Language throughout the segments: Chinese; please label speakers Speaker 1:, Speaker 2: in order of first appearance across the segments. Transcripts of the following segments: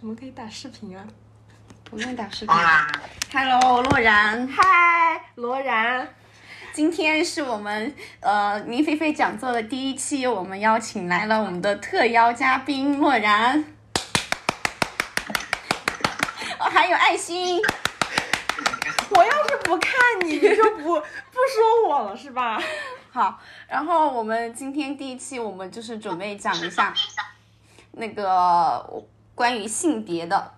Speaker 1: 我们可以打视频啊。
Speaker 2: 不用打视频。
Speaker 3: 哇
Speaker 2: ，Hello，洛然，
Speaker 1: 嗨，罗然，
Speaker 2: 今天是我们呃林菲菲讲座的第一期，我们邀请来了我们的特邀嘉宾洛然，哦，还有爱心。
Speaker 1: 我要是不看你，你就不 不说我了是吧？
Speaker 2: 好，然后我们今天第一期，我们就是准备讲一下 那个关于性别的。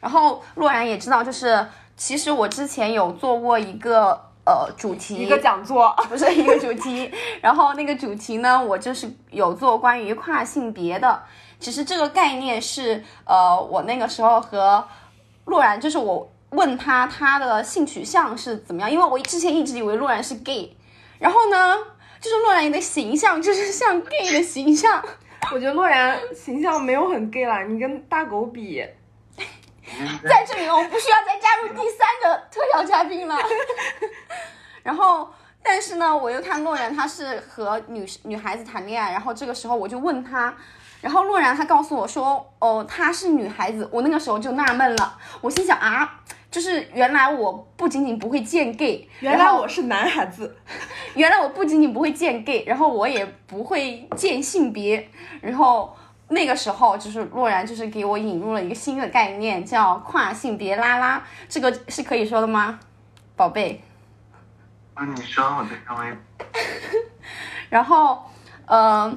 Speaker 2: 然后洛然也知道，就是其实我之前有做过一个呃主题，
Speaker 1: 一个讲座，
Speaker 2: 不是一个主题，然后那个主题呢，我就是有做关于跨性别的。其实这个概念是呃，我那个时候和洛然，就是我问他他的性取向是怎么样，因为我之前一直以为洛然是 gay，然后呢，就是洛然的形象就是像 gay 的形象，
Speaker 1: 我觉得洛然形象没有很 gay 啦，你跟大狗比，
Speaker 2: 在这里我们不需要再加入第三个特邀嘉宾了。然后，但是呢，我又看洛然他是和女女孩子谈恋爱，然后这个时候我就问他，然后洛然他告诉我说，哦，她是女孩子，我那个时候就纳闷了，我心想啊。就是原来我不仅仅不会见 gay，
Speaker 1: 原来我是男孩子，
Speaker 2: 原来我不仅仅不会见 gay，然后我也不会见性别，然后那个时候就是洛然就是给我引入了一个新的概念，叫跨性别拉拉，这个是可以说的吗，宝贝？
Speaker 3: 啊，你说我在稍微
Speaker 2: 然后，呃，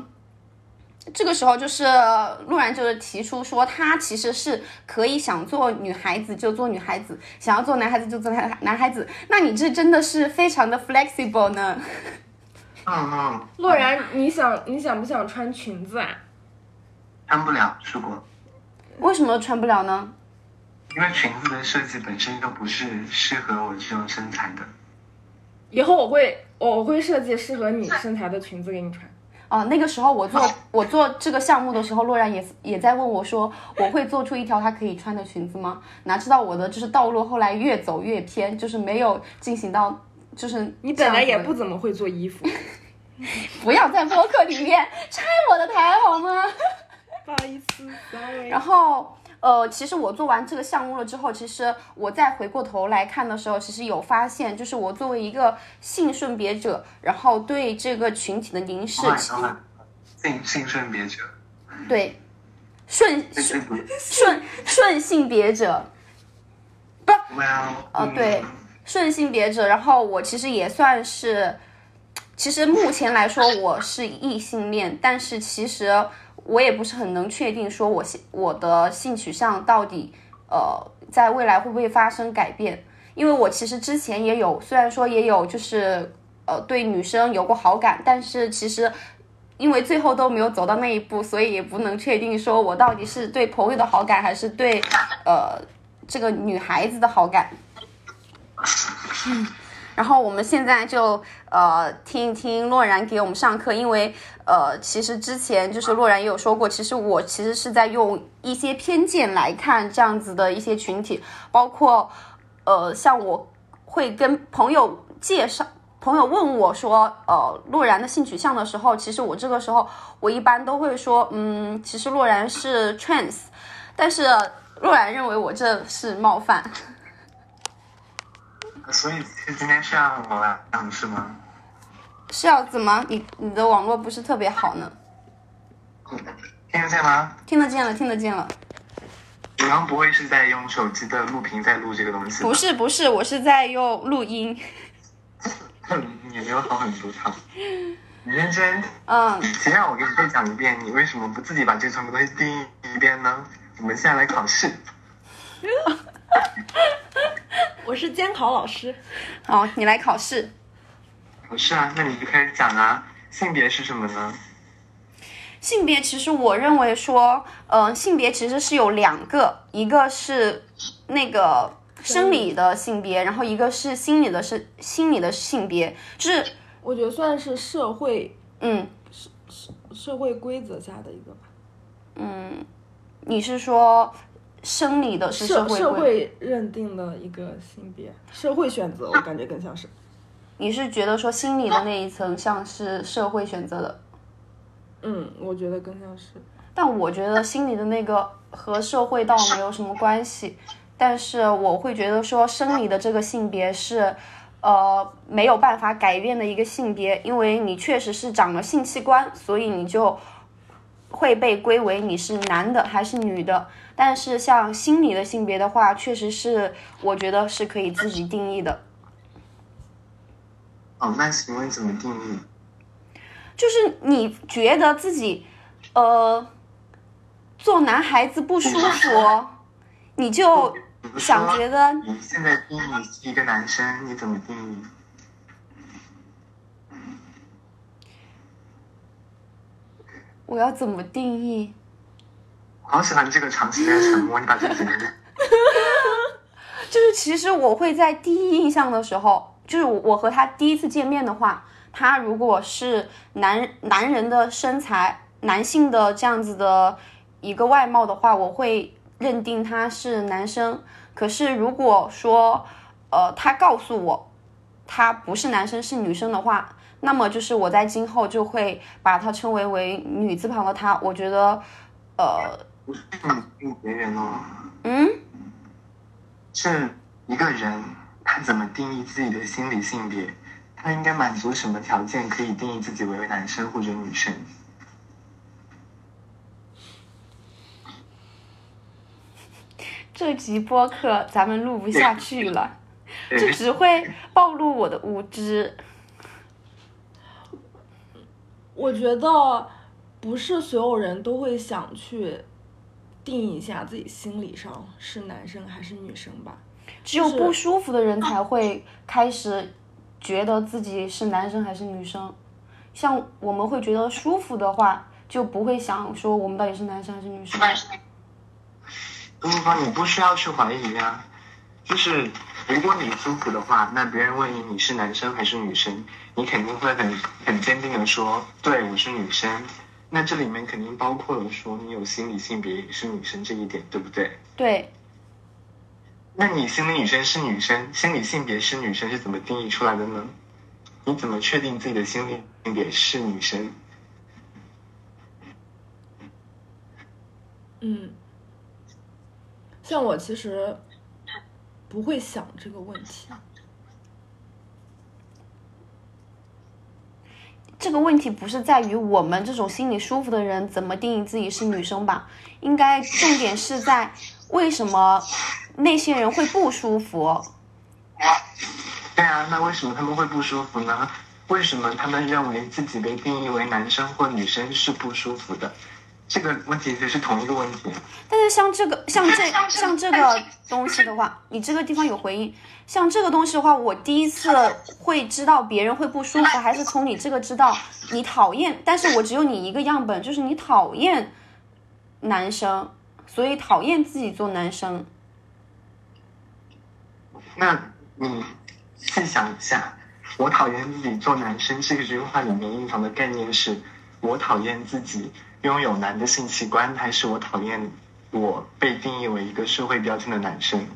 Speaker 2: 这个时候就是陆然就是提出说，他其实是可以想做女孩子就做女孩子，想要做男孩子就做男男孩子。那你这真的是非常的 flexible 呢。
Speaker 3: 嗯嗯，
Speaker 1: 洛然，你想你想不想穿裙子啊？
Speaker 3: 穿不了，试过，
Speaker 2: 为什么穿不了呢？
Speaker 3: 因为裙子的设计本身就不是适合我这种身材的。
Speaker 1: 以后我会我会设计适合你身材的裙子给你穿。
Speaker 2: 哦，那个时候我做我做这个项目的时候，洛然也也在问我说，我会做出一条她可以穿的裙子吗？哪知道我的就是道路后来越走越偏，就是没有进行到就是
Speaker 1: 你本来也不怎么会做衣服，
Speaker 2: 不要在播客里面拆我的台好吗？
Speaker 1: 不好意思，sorry。
Speaker 2: 然后呃，其实我做完这个项目了之后，其实我再回过头来看的时候，其实有发现，就是我作为一个性顺别者，然后对这个群体的凝视，
Speaker 3: 性性顺别者，
Speaker 2: 对顺 顺顺顺性别者。
Speaker 3: well，
Speaker 2: 哦对顺性别者，然后我其实也算是，其实目前来说我是异性恋，但是其实我也不是很能确定说我性我的性取向到底呃在未来会不会发生改变，因为我其实之前也有，虽然说也有就是呃对女生有过好感，但是其实。因为最后都没有走到那一步，所以也不能确定说我到底是对朋友的好感，还是对呃这个女孩子的好感。然后我们现在就呃听一听洛然给我们上课，因为呃其实之前就是洛然也有说过，其实我其实是在用一些偏见来看这样子的一些群体，包括呃像我会跟朋友介绍。朋友问我说，呃，洛然的性取向的时候，其实我这个时候我一般都会说，嗯，其实洛然是 trans，但是洛然认为我这是冒犯。
Speaker 3: 所以是今天是要我来讲是吗？
Speaker 2: 是要怎么？你你的网络不是特别好呢？
Speaker 3: 听得见吗？
Speaker 2: 听得见了，听得见了。
Speaker 3: 你刚不会是在用手机的录屏在录这个东西？
Speaker 2: 不是不是，我是在用录音。
Speaker 3: 也没有好很多场。你认真，
Speaker 2: 嗯，
Speaker 3: 谁让我给你再讲一遍，你为什么不自己把这全部东西定义一遍呢？我们现在来考试。
Speaker 1: 我是监考老师，
Speaker 2: 好，你来考试。
Speaker 3: 考试啊，那你就开始讲啊。性别是什么呢？
Speaker 2: 性别其实我认为说，嗯、性别其实是有两个，一个是那个生理的性别，然后一个是心理的是心理的性别，就是
Speaker 1: 我觉得算是社会
Speaker 2: 嗯
Speaker 1: 社社会规则下的一个吧。
Speaker 2: 嗯，你是说生理的是
Speaker 1: 社社
Speaker 2: 会规
Speaker 1: 会认定的一个性别，社会选择，我感觉更像是。
Speaker 2: 你是觉得说心理的那一层像是社会选择的？
Speaker 1: 嗯，我觉得更像是。
Speaker 2: 但我觉得心理的那个和社会倒没有什么关系，但是我会觉得说生理的这个性别是，呃，没有办法改变的一个性别，因为你确实是长了性器官，所以你就会被归为你是男的还是女的。但是像心理的性别的话，确实是我觉得是可以自己定义的。
Speaker 3: 哦，那请问怎么定义？
Speaker 2: 就是你觉得自己，呃，做男孩子不舒服，你就想觉得
Speaker 3: 你现在定义是一个男生，你怎么定义？
Speaker 2: 我要怎么定义？
Speaker 3: 好喜欢这个长时间的沉默，你把这个剪掉。
Speaker 2: 就是其实我会在第一印象的时候，就是我和他第一次见面的话，他如果是男男人的身材、男性的这样子的一个外貌的话，我会认定他是男生。可是如果说，呃，他告诉我他不是男生是女生的话，那么就是我在今后就会把他称为为女字旁的他。我觉得，呃，
Speaker 3: 不是你定别人哦，
Speaker 2: 嗯。
Speaker 3: 是一个人他怎么定义自己的心理性别？他应该满足什么条件可以定义自己为男生或者女生？
Speaker 2: 这集播客咱们录不下去了，
Speaker 3: 对
Speaker 2: 这只会暴露我的无知。
Speaker 1: 我觉得不是所有人都会想去定义一下自己心理上是男生还是女生吧。
Speaker 2: 只有不舒服的人才会开始觉得自己是男生还是女生。像我们会觉得舒服的话，就不会想说我们到底是男生还是女生。
Speaker 3: 东方，你不需要去怀疑啊、就是如果你舒服的话，那别人问你你是男生还是女生，你肯定会很很坚定的说，对我是女生。那这里面肯定包括了说你有心理性别也是女生这一点，对不对？
Speaker 2: 对，
Speaker 3: 那你心理女生是女生，心理性别是女生是怎么定义出来的呢？你怎么确定自己的心理性别是女生？
Speaker 1: 嗯，像我其实不会想这个问题。
Speaker 2: 这个问题不是在于我们这种心里舒服的人怎么定义自己是女生吧？应该重点是在为什么那些人会不舒服。
Speaker 3: 对啊，那为什么他们会不舒服呢？为什么他们认为自己被定义为男生或女生是不舒服的？这个问题其实是同一个问题。
Speaker 2: 但是像这个像这像这个东西的话，你这个地方有回应。像这个东西的话，我第一次会知道别人会不舒服，还是从你这个知道你讨厌。但是我只有你一个样本，就是你讨厌男生，所以讨厌自己做男生。
Speaker 3: 那你细想一下，我讨厌自己做男生这个句话里面蕴藏的概念是，我讨厌自己拥有男的性器官，还是我讨厌我被定义为一个社会标签的男生？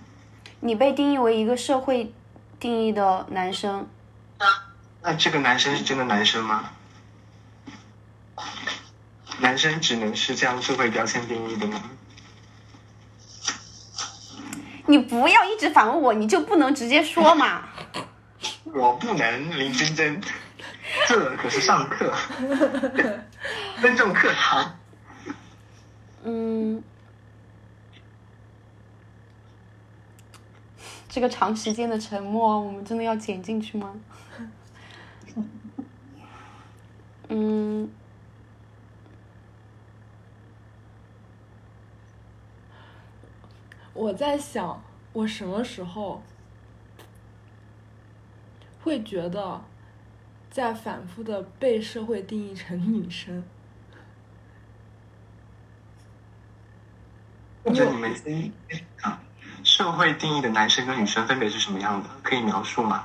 Speaker 2: 你被定义为一个社会定义的男生，
Speaker 3: 那这个男生是真的男生吗？男生只能是这样社会标签定义的吗？
Speaker 2: 你不要一直反问我，你就不能直接说嘛？
Speaker 3: 我不能，林真真，这可是上课，尊重课堂。
Speaker 2: 嗯，这个长时间的沉默，我们真的要剪进去吗？嗯，
Speaker 1: 我在想，我什么时候会觉得在反复的被社会定义成女生？
Speaker 3: 或者你们先啊，社会定义的男生跟女生分别是什么样的？可以描述吗？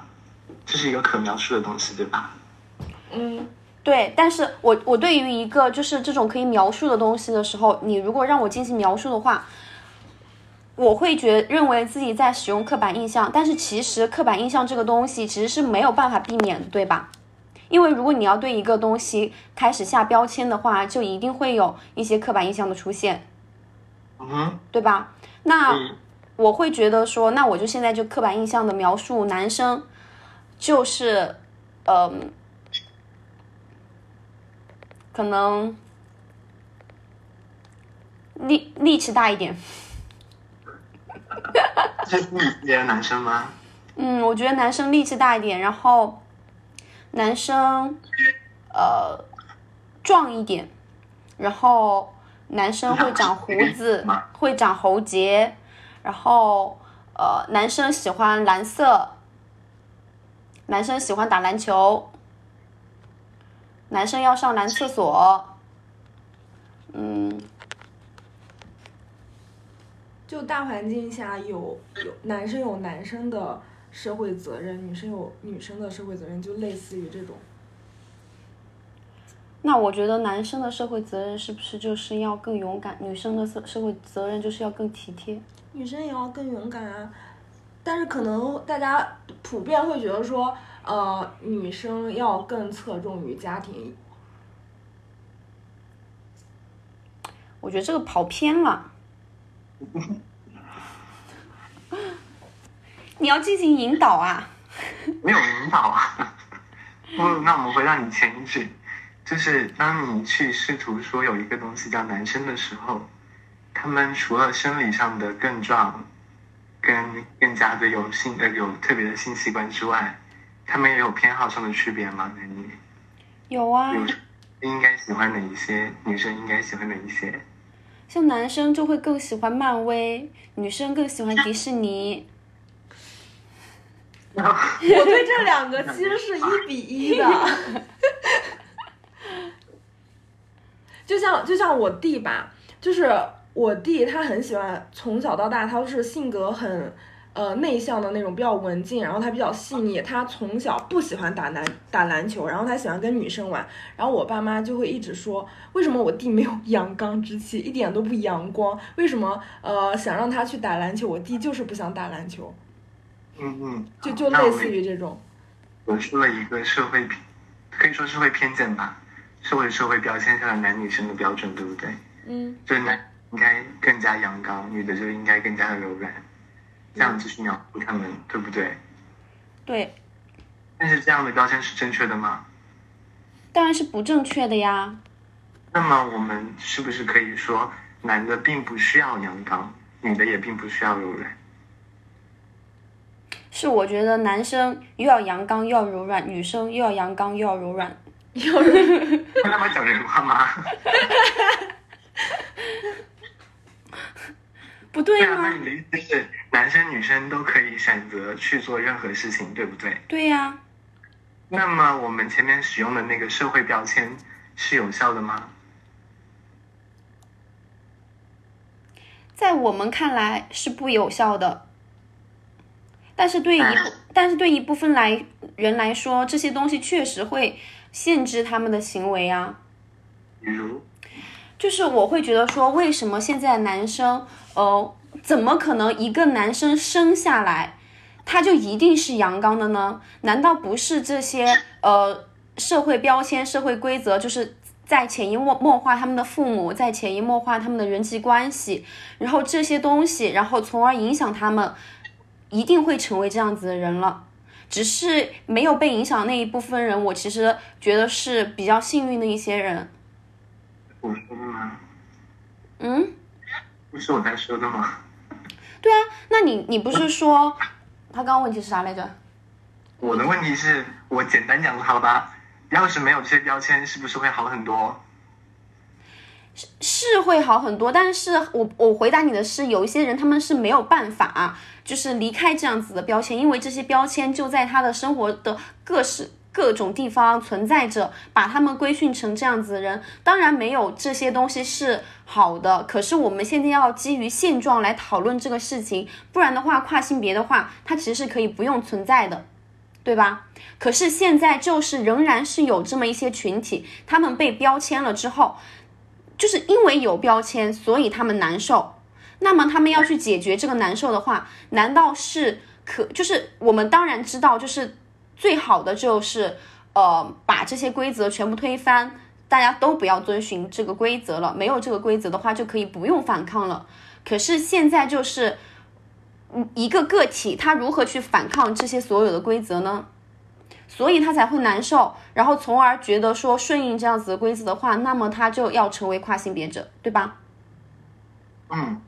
Speaker 3: 这是一个可描述的东西，对吧？
Speaker 1: 嗯，
Speaker 2: 对，但是我我对于一个就是这种可以描述的东西的时候，你如果让我进行描述的话，我会觉认为自己在使用刻板印象，但是其实刻板印象这个东西其实是没有办法避免的，对吧？因为如果你要对一个东西开始下标签的话，就一定会有一些刻板印象的出现，对吧？那
Speaker 3: 嗯
Speaker 2: 我会觉得说，那我就现在就刻板印象的描述男生，就是，嗯、可能力力气大一点。
Speaker 3: 这是你别的男生吗？
Speaker 2: 嗯，我觉得男生力气大一点，然后男生呃壮一点，然后男生会长胡子，会长喉结，然后呃男生喜欢蓝色，男生喜欢打篮球，男生要上男厕所，嗯，
Speaker 1: 就大环境下有有男生有男生的社会责任，女生有女生的社会责任，就类似于这种。
Speaker 2: 那我觉得男生的社会责任是不是就是要更勇敢，女生的社社会责任就是要更体贴？
Speaker 1: 女生也要更勇敢啊，但是可能大家普遍会觉得说，呃，女生要更侧重于家庭。
Speaker 2: 我觉得这个跑偏了。你要进行引导啊！
Speaker 3: 没有引导啊。不，那我们回到你前一句，就是当你去试图说有一个东西叫男生的时候，他们除了生理上的更壮，跟更加的有性呃有特别的性器官之外，他们也有偏好上的区别吗？男女？
Speaker 2: 有啊
Speaker 3: 有，应该喜欢哪一些，女生应该喜欢哪一些？
Speaker 2: 像男生就会更喜欢漫威，女生更喜欢迪士尼。
Speaker 1: 我对这两个其实是一比一的，就像就像我弟吧，就是我弟他很喜欢，从小到大他都是性格很呃内向的那种，比较文静，然后他比较细腻，他从小不喜欢打篮打篮球，然后他喜欢跟女生玩，然后我爸妈就会一直说，为什么我弟没有阳刚之气，一点都不阳光，为什么呃想让他去打篮球，我弟就是不想打篮球，
Speaker 3: 嗯嗯，
Speaker 1: 就就类似于这种。
Speaker 3: 我说了一个社会偏，可以说社会偏见吧，社会社会标签下的男女生的标准，对不对？
Speaker 1: 嗯，
Speaker 3: 就是男应该更加阳刚，女的就应该更加的柔软，这样子去描述他们，对不对？
Speaker 2: 对，
Speaker 3: 但是这样的标签是正确的吗？
Speaker 2: 当然是不正确的呀。
Speaker 3: 那么我们是不是可以说，男的并不需要阳刚，女的也并不需要柔软？
Speaker 2: 是我觉得男生又要阳刚又要柔软，女生又要阳刚又要柔软。
Speaker 3: 会那么讲人话吗？
Speaker 2: 不对
Speaker 3: 对啊，那
Speaker 2: 吗？
Speaker 3: 你的意思是男生女生都可以选择去做任何事情，对不对？
Speaker 2: 对呀、
Speaker 3: 那么我们前面使用的那个社会标签是有效的吗？
Speaker 2: 在我们看来是不有效的，但是对一但是对一部分来人来说，这些东西确实会限制他们的行为啊。
Speaker 3: 比如，
Speaker 2: 就是我会觉得说，为什么现在男生，呃，怎么可能一个男生生下来他就一定是阳刚的呢？难道不是这些呃社会标签、社会规则，就是在潜移默默化他们的父母，在潜移默化他们的人际关系，然后这些东西，然后从而影响他们，一定会成为这样子的人了。只是没有被影响那一部分人，我其实觉得是比较幸运的一些人。
Speaker 3: 我说的吗？
Speaker 2: 嗯。
Speaker 3: 不是我在说的吗？
Speaker 2: 对啊，那你你不是说他刚刚问题是啥来着？
Speaker 3: 我的问题是我简单讲好吧，要是没有这些标签，是不是会好很多？
Speaker 2: 是会好很多，但是我我回答你的是，有一些人他们是没有办法，就是离开这样子的标签，因为这些标签就在他的生活的各式各种地方存在着，把他们规训成这样子的人。当然没有这些东西是好的，可是我们现在要基于现状来讨论这个事情，不然的话，跨性别的话，它其实是可以不用存在的。对吧？可是现在就是仍然是有这么一些群体，他们被标签了之后，就是因为有标签，所以他们难受。那么他们要去解决这个难受的话，难道是可？就是我们当然知道，就是最好的就是呃把这些规则全部推翻，大家都不要遵循这个规则了，没有这个规则的话就可以不用反抗了。可是现在就是，嗯，一个个体他如何去反抗这些所有的规则呢？所以他才会难受，然后从而觉得说顺应这样子的规则的话，那么他就要成为跨性别者，对吧？
Speaker 3: 嗯，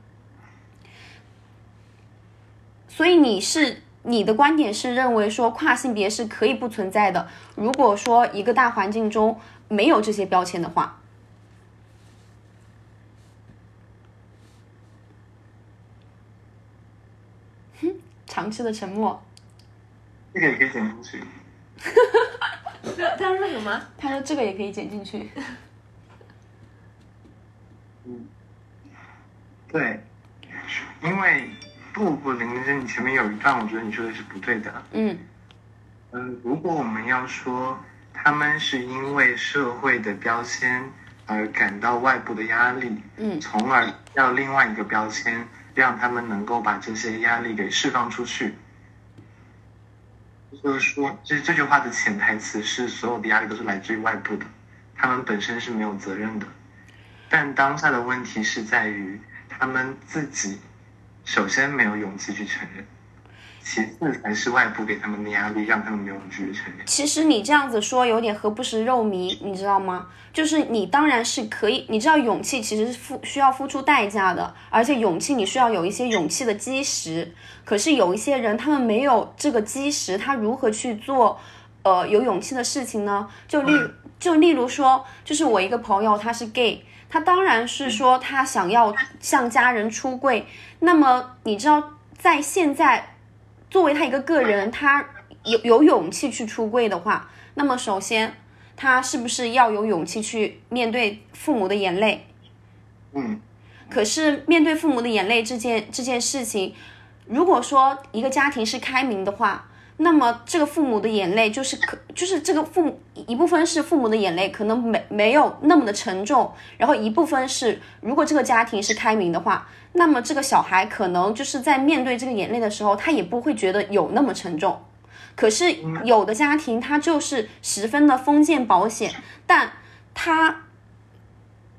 Speaker 2: 所以你是你的观点是认为说跨性别是可以不存在的。如果说一个大环境中没有这些标签的话，哼，长期的沉默。
Speaker 3: 这个也可以剪进去。
Speaker 1: 他说什么？
Speaker 2: 他说这个也可以剪进去。
Speaker 3: 对，因为不不，林真，你前面有一段，我觉得你说的是不对的。
Speaker 2: 嗯
Speaker 3: 嗯，如果我们要说他们是因为社会的标签而感到外部的压力，
Speaker 2: 嗯
Speaker 3: 从而要另外一个标签让他们能够把这些压力给释放出去。就是说，这这句话的潜台词是所有的压力都是来自于外部的，他们本身是没有责任的。但当下的问题是在于他们自己首先没有勇气去承认，其次才是外部给他们的压力让他们没有勇气去承认。
Speaker 2: 其实你这样子说有点何不食肉糜，你知道吗？就是你当然是可以，你知道勇气其实是付需要付出代价的，而且勇气你需要有一些勇气的基石。可是有一些人他们没有这个基石，他如何去做呃有勇气的事情呢？就例就例如说，就是我一个朋友他是 gay，他当然是说他想要向家人出柜。那么你知道在现在作为他一个个人，他有有勇气去出柜的话，那么首先他是不是要有勇气去面对父母的眼泪？
Speaker 3: 嗯，
Speaker 2: 可是面对父母的眼泪这件这件事情，如果说一个家庭是开明的话，那么这个父母的眼泪就是可就是这个父母一部分是父母的眼泪，可能没没有那么的沉重，然后一部分是如果这个家庭是开明的话，那么这个小孩可能就是在面对这个眼泪的时候，他也不会觉得有那么沉重。可是有的家庭他就是十分的封建保险，但他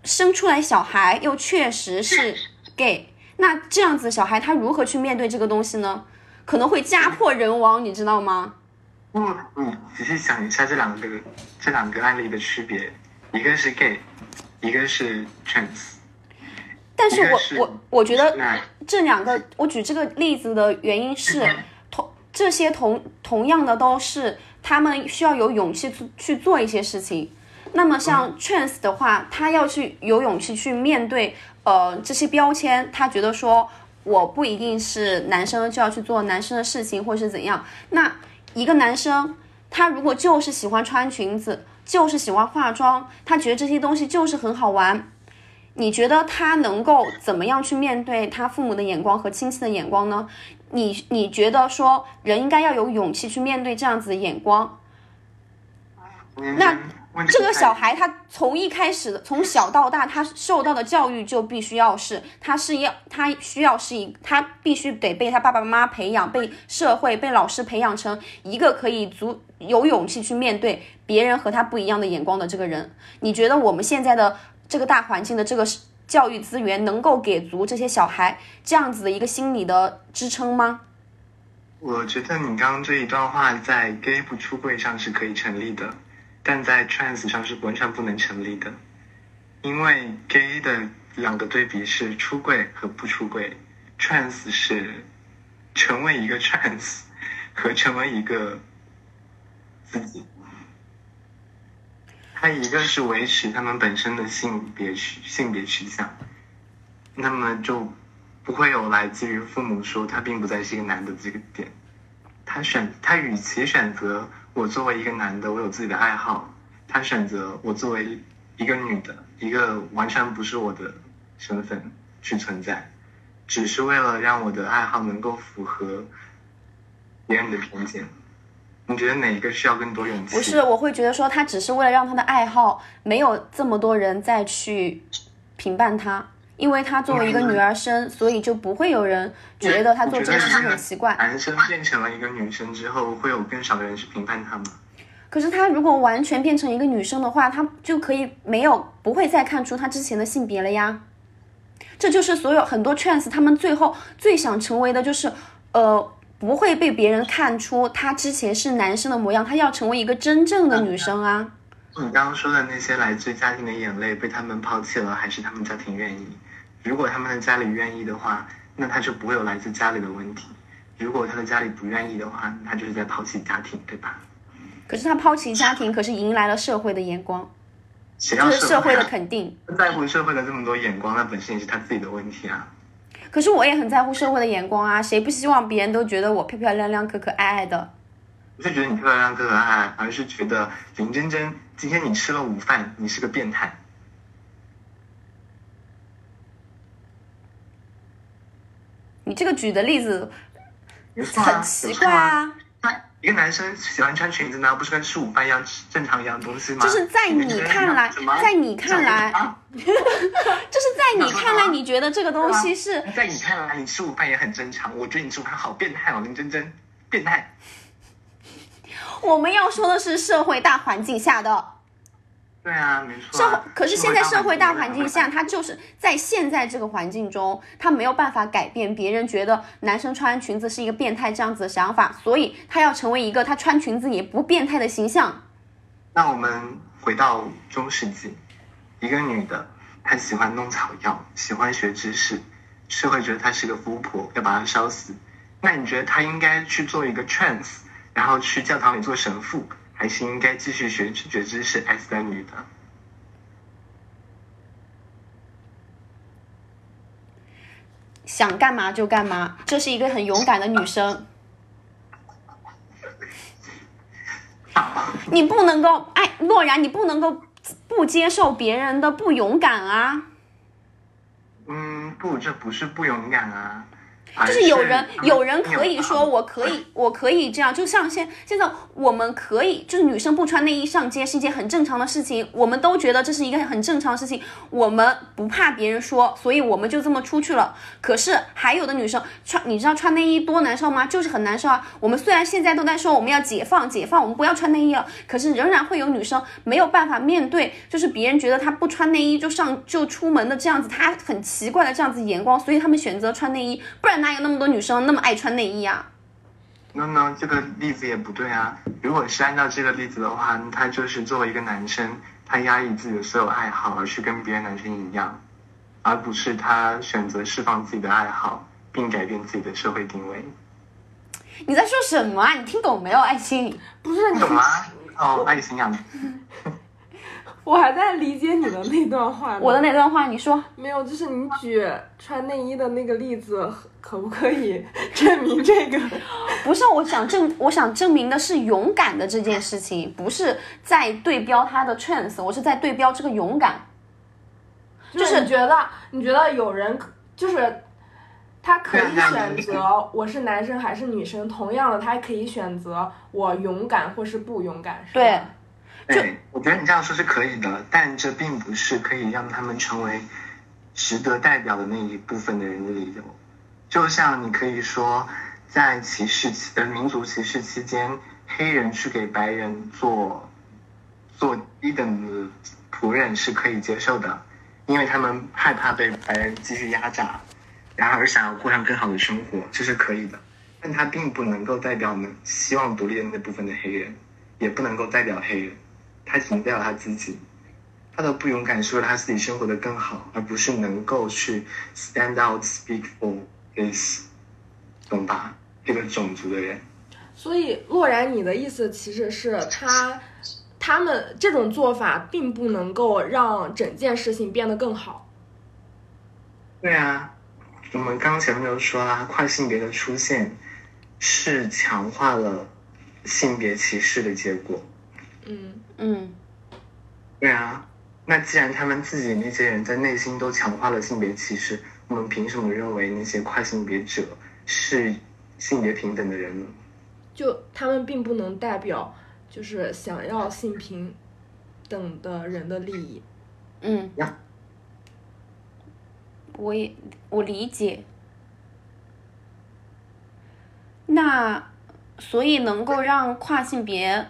Speaker 2: 生出来小孩又确实是 gay，那这样子小孩他如何去面对这个东西呢？可能会家破人亡，你知道吗？
Speaker 3: 不，你仔细想一下这两个这两个案例的区别，一个是 gay，一个是 trans。
Speaker 2: 但是我
Speaker 3: 是
Speaker 2: 我我觉得这两个，我举这个例子的原因是，同这些同同样的都是他们需要有勇气去去做一些事情。那么像 trans 的话，他要去有勇气去面对呃这些标签，他觉得说我不一定是男生就要去做男生的事情，或是怎样。那一个男生，他如果就是喜欢穿裙子，就是喜欢化妆，他觉得这些东西就是很好玩，你觉得他能够怎么样去面对他父母的眼光和亲戚的眼光呢？你你觉得说人应该要有勇气去面对这样子的眼光？那这个小孩他从一开始的从小到大，他受到的教育就必须要是，他是要他需要是一，他必须得被他爸爸妈妈培养，被社会被老师培养成一个可以足有勇气去面对别人和他不一样的眼光的这个人。你觉得我们现在的这个大环境的这个教育资源能够给足这些小孩这样子的一个心理的支撑吗？
Speaker 3: 我觉得你刚刚这一段话在 gay 不出柜上是可以成立的，但在 trans 上是完全不能成立的，因为 gay 的两个对比是出柜和不出柜，trans 是成为一个 trans 和成为一个自己。它一个是维持他们本身的性别取性别取向，那么就不会有来自于父母说他并不再是一个男的这个点。他选他与其选择我作为一个男的，我有自己的爱好，他选择我作为一个女的，一个完全不是我的身份去存在，只是为了让我的爱好能够符合别人的偏见。你觉得哪一个需要更多勇气？
Speaker 2: 不是，我会觉得说他只是为了让他的爱好没有这么多人再去评判他，因为他作为一个女儿身，所以就不会有人觉得他做这件事情很奇怪。
Speaker 3: 男生变成了一个女生之后，会有更少的人去评判他吗？
Speaker 2: 可是他如果完全变成一个女生的话，他就可以没有不会再看出他之前的性别了呀。这就是所有很多 trans 他们最后最想成为的，就是呃不会被别人看出他之前是男生的模样，他要成为一个真正的女生啊。
Speaker 3: 你刚刚说的那些来自家庭的眼泪被他们抛弃了，还是他们家庭愿意？如果他们的家里愿意的话，那他就不会有来自家里的问题；如果他的家里不愿意的话，他就是在抛弃家庭，对吧？
Speaker 2: 可是他抛弃家庭，可是迎来了社会的眼光，
Speaker 3: 谁要
Speaker 2: 就是社会的
Speaker 3: 啊
Speaker 2: 肯定。
Speaker 3: 不在乎社会的这么多眼光，那本身也是他自己的问题啊。
Speaker 2: 可是我也很在乎社会的眼光啊，谁不希望别人都觉得我漂漂亮亮、可可爱爱的？
Speaker 3: 不是觉得你漂亮可可爱爱，而是觉得林真真今天你吃了午饭，你是个变态。
Speaker 2: 你这个举的例子很奇怪啊。
Speaker 3: 一个男生喜欢穿裙子呢，不是跟吃午饭一样吃正常一样东西吗？
Speaker 2: 就是在你看来在你看来
Speaker 3: 啊
Speaker 2: 就是在你看来，你觉得这个东西是
Speaker 3: 在你看来，你吃午饭也很正常。我觉得你吃午饭好变态哦，林真真，变态。
Speaker 2: 我们要说的是社会大环境下的
Speaker 3: 对啊，没错
Speaker 2: 社会
Speaker 3: 啊。，
Speaker 2: 可是现在社会大环境下，
Speaker 3: 他
Speaker 2: 就是在现在这个环境中，他没有办法改变别人觉得男生穿裙子是一个变态这样子的想法，所以他要成为一个他穿裙子也不变态的形象。
Speaker 3: 那我们回到中世纪，一个女的，她喜欢弄草药，喜欢学知识，社会觉得她是个巫婆，要把她烧死。那你觉得她应该去做一个 trans，然后去教堂里做神父，还是应该继续学学知识，爱死个女的？
Speaker 2: 想干嘛就干嘛，这是一个很勇敢的女生。你不能够，哎，洛然，你不能够不接受别人的不勇敢啊！
Speaker 3: 嗯，不，这不是不勇敢啊，就
Speaker 2: 就是有人，有人可以说我可以，我可以这样，就像现现在我们可以，就是女生不穿内衣上街是一件很正常的事情，我们都觉得这是一个很正常的事情，我们不怕别人说，所以我们就这么出去了。可是还有的女生穿，你知道穿内衣多难受吗？就是很难受啊。我们虽然现在都在说我们要解放，解放，我们不要穿内衣了，可是仍然会有女生没有办法面对，就是别人觉得她不穿内衣就上就出门的这样子，她很奇怪的这样子眼光，所以她们选择穿内衣，不然哪有那么多女生那么爱穿内衣啊
Speaker 3: ？no no，这个例子也不对啊。如果是按照这个例子的话，他就是作为一个男生，他压抑自己的所有爱好，而去跟别的男生一样，而不是他选择释放自己的爱好，并改变自己的社会定位。
Speaker 2: 你在说什么啊？你听懂没有，爱心？
Speaker 1: 不是你
Speaker 3: 懂吗？哦，爱心啊，
Speaker 1: 我还在理解你的那段话。
Speaker 2: 我的那段话你说，
Speaker 1: 没有，就是你举穿内衣的那个例子，可不可以 证明这个？
Speaker 2: 不是我想证，我想证明的是勇敢的这件事情，不是在对标他的 trans，我是在对标这个勇敢。
Speaker 1: 就是你觉得，你觉得有人就是他可以选择我是男生还是女生，同样的，他还可以选择我勇敢或是不勇敢，是吧？
Speaker 2: 对
Speaker 3: 对，我觉得你这样说是可以的，但这并不是可以让他们成为值得代表的那一部分的人的理由。就像你可以说，在歧视期呃民族歧视期间，黑人去给白人做做低等的仆人是可以接受的，因为他们害怕被白人继续压榨，然而想要过上更好的生活，这是可以的。但它并不能够代表我们希望独立的那部分的黑人，也不能够代表黑人。他只能代表他自己。他的不勇敢是为了他自己生活的更好，而不是能够去 stand out speak for this，懂吧？这个种族的人。
Speaker 1: 所以洛然，你的意思其实是他他们这种做法并不能够让整件事情变得更好。
Speaker 3: 对啊，我们刚前面就说啦，跨性别的出现是强化了性别歧视的结果。
Speaker 1: 嗯，
Speaker 2: 嗯，
Speaker 3: 对啊，那既然他们自己那些人在内心都强化了性别歧视，我们凭什么认为那些跨性别者是性别平等的人呢？
Speaker 1: 就他们并不能代表就是想要性平等的人的利益。
Speaker 2: 嗯
Speaker 3: 呀，
Speaker 2: 我也我理解。那所以能够让跨性别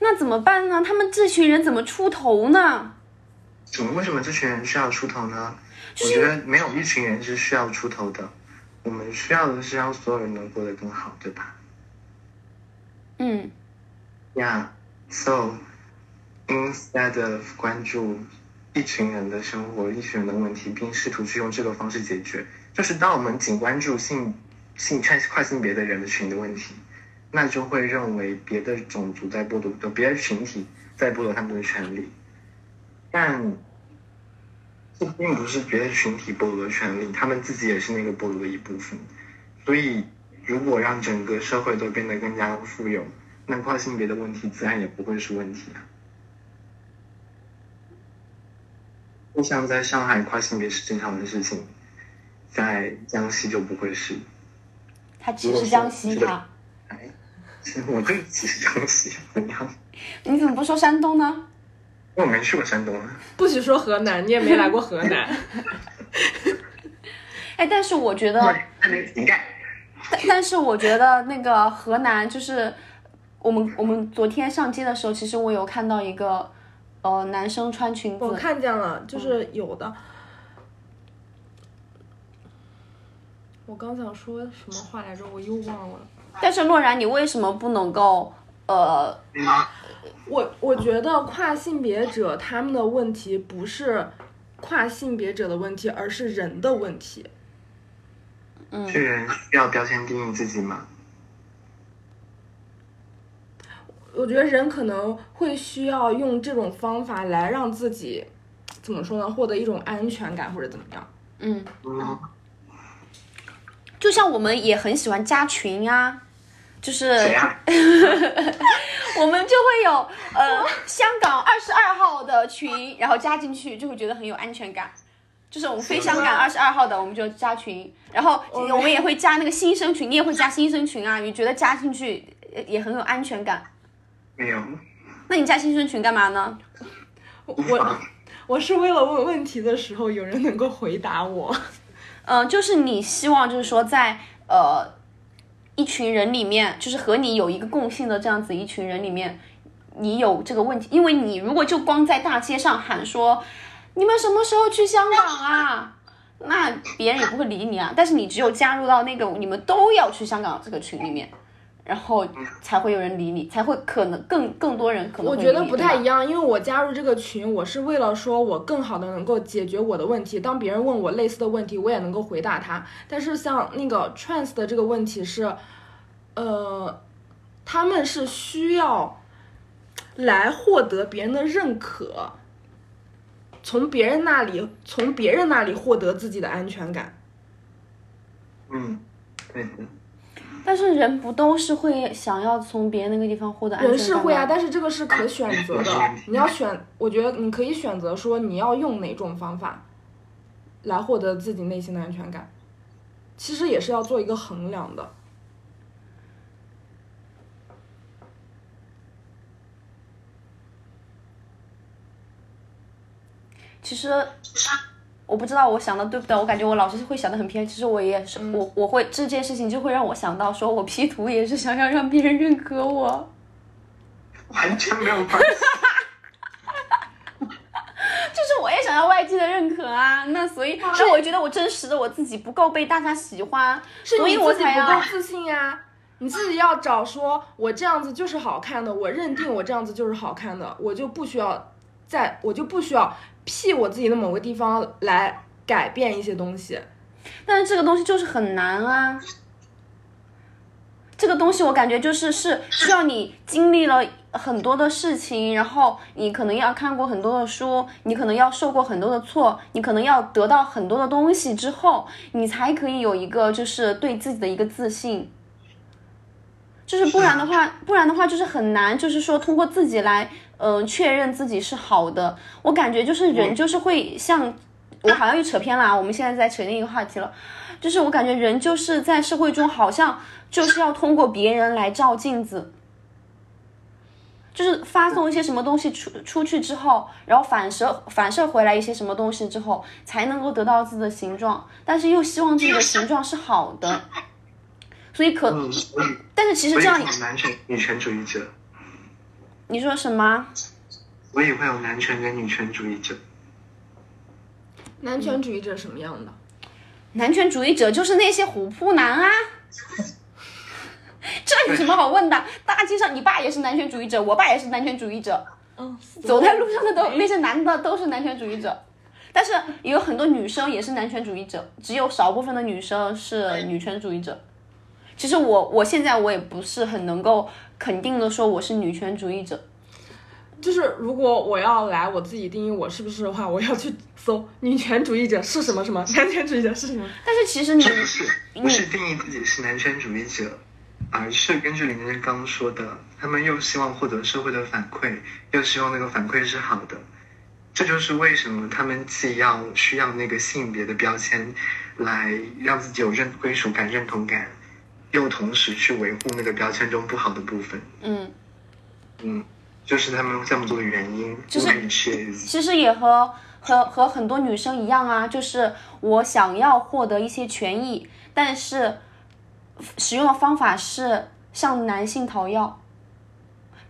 Speaker 2: 那怎么办呢？他们这群人怎么出头呢？
Speaker 3: 怎么？为什么这群人需要出头呢？我觉得没有一群人是需要出头的，我们需要的是让所有人能过得更好，对吧
Speaker 2: 嗯
Speaker 3: ？Yeah, so instead of 关注一群人的生活、一群人的问题，并试图去用这个方式解决，就是当我们仅关注性性跨跨性别的人的群的问题，那就会认为别的种族在剥夺，有别的群体在剥夺他们的权利，但这并不是别的群体剥夺权利，他们自己也是那个剥夺的一部分。所以，如果让整个社会都变得更加富有，那跨性别的问题自然也不会是问题啊。就像在上海，跨性别是正常的事情，在江西就不会是。
Speaker 2: 他只是江西
Speaker 3: 我就只是江西，怎样？
Speaker 2: 你怎么不说山东呢？
Speaker 3: 我没去过山东啊。
Speaker 1: 不许说河南，你也没来过河南。
Speaker 2: 哎，但是我觉得，
Speaker 3: 还没
Speaker 2: 但是我觉得那个河南就是我们我们昨天上街的时候，其实我有看到一个呃男生穿裙子我，
Speaker 1: 看见了，就是有的。我刚想说什么话来着，我又忘了。
Speaker 2: 但是洛然，你为什么不能够呃
Speaker 1: 我我觉得跨性别者他们的问题不是跨性别者的问题，而是人的问题。
Speaker 3: 嗯是人需要标签定义自己吗？
Speaker 1: 我觉得人可能会需要用这种方法来让自己怎么说呢，获得一种安全感或者怎么样。
Speaker 2: 嗯，
Speaker 3: 嗯，
Speaker 2: 就像我们也很喜欢加群啊，就是
Speaker 3: 谁啊？
Speaker 2: 我们就会有呃香港二十二号的群，然后加进去就会觉得很有安全感。就是我们非香港二十二号的，我们就加群，然后我们也会加那个新生群，你也会加新生群啊？你觉得加进去呃也很有安全感？
Speaker 3: 没有。
Speaker 2: 那你加新生群干嘛呢？
Speaker 1: 我我是为了问问题的时候有人能够回答我。
Speaker 2: 嗯、就是你希望就是说在呃一群人里面，就是和你有一个共性的这样子一群人里面，你有这个问题，因为你如果就光在大街上喊说你们什么时候去香港啊？那别人也不会理你啊。但是你只有加入到那个你们都要去香港这个群里面，然后才会有人理你，才会可能更更多人可能
Speaker 1: 我觉得不太一
Speaker 2: 样。
Speaker 1: 样，因为我加入这个群，我是为了说我更好的能够解决我的问题。当别人问我类似的问题，我也能够回答他。但是像那个 trans 的这个问题是，呃，他们是需要来获得别人的认可，从别人那里从别人那里获得自己的安全感。
Speaker 3: 嗯，对的。
Speaker 2: 但是人不都是会想要从别人那个地方获得安全感吗？
Speaker 1: 人是会啊，但是这个是可选择的。你要选，我觉得你可以选择说你要用哪种方法来获得自己内心的安全感，其实也是要做一个衡量的。
Speaker 2: 其实我不知道我想的对不对，我感觉我老是会想的很偏。其实我也是，我我会这件事情就会让我想到，说我 P 图也是想要让别人认可我，
Speaker 3: 完全没有关系。
Speaker 2: 就是我也想要外界的认可啊。那所以，是我觉得我真实的我自己不够被大家喜欢，
Speaker 1: 是
Speaker 2: 所以我才要
Speaker 1: 够自信啊、你自己要找说，我这样子就是好看的，我认定我这样子就是好看的，我就不需要再，我就不需要 P 我自己的某个地方来改变一些东西。
Speaker 2: 但是这个东西就是很难啊。这个东西我感觉就是是需要你经历了很多的事情，然后你可能要看过很多的书，你可能要受过很多的挫，你可能要得到很多的东西之后，你才可以有一个就是对自己的一个自信。就是不然的话，不然的话就是很难，就是说通过自己来，嗯、确认自己是好的。我感觉就是人就是会像，我好像又扯偏了啊，我们现在在扯另一个话题了。就是我感觉人就是在社会中好像就是要通过别人来照镜子，就是发送一些什么东西出出去之后，然后反射反射回来一些什么东西之后，才能够得到自己的形状，但是又希望自己的形状是好的，所以可，
Speaker 3: 嗯，以
Speaker 2: 但是其实这样
Speaker 3: 好男权女权主义者。
Speaker 2: 你说什么？
Speaker 3: 我也会有男权跟女权主义者。
Speaker 1: 男权主义者什么样的？
Speaker 2: 男权主义者就是那些虎扑男啊。这有什么好问的？大街上，你爸也是男权主义者，我爸也是男权主义者。
Speaker 1: 嗯，
Speaker 2: 走在路上的都那些男的都是男权主义者，但是也有很多女生也是男权主义者，只有少部分的女生是女权主义者。其实我我现在我也不是很能够肯定的说我是女权主义者。
Speaker 1: 就是如果我要来我自己定义我是不是的话，我要去搜女权主义者是什么什么，男权主义者是什么。
Speaker 2: 但是其实你
Speaker 3: 不是不是定义自己是男权主义者，而是根据林真刚说的，他们又希望获得社会的反馈，又希望那个反馈是好的。这就是为什么他们既要需要那个性别的标签，来让自己有认归属感、认同感，又同时去维护那个标签中不好的部分。
Speaker 2: 嗯，
Speaker 3: 嗯，就是他们这么做的原因。
Speaker 2: 就是
Speaker 3: 是
Speaker 2: 其实也和和和很多女生一样啊，就是我想要获得一些权益，但是使用的方法是向男性讨要。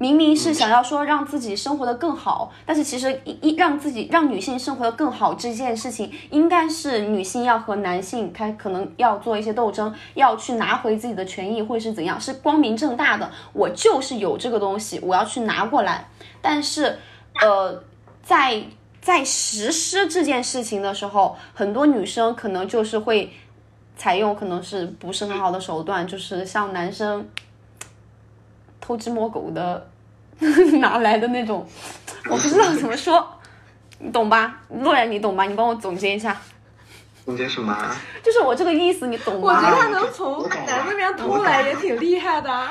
Speaker 2: 明明是想要说让自己生活的更好，但是其实一一让自己让女性生活的更好这件事情，应该是女性要和男性开可能要做一些斗争，要去拿回自己的权益，或者是怎样，是光明正大的，我就是有这个东西，我要去拿过来。但是，呃，在在实施这件事情的时候，很多女生可能就是会采用可能是不是很好的手段，就是像男生。偷鸡摸狗的，哪来的那种？我不知道怎么说，你懂吧？洛然，你懂吧？你帮我总结一下。
Speaker 3: 总结什么？
Speaker 2: 就是我这个意思，你懂
Speaker 1: 吗？我觉得他能从男那边偷来也挺厉害的。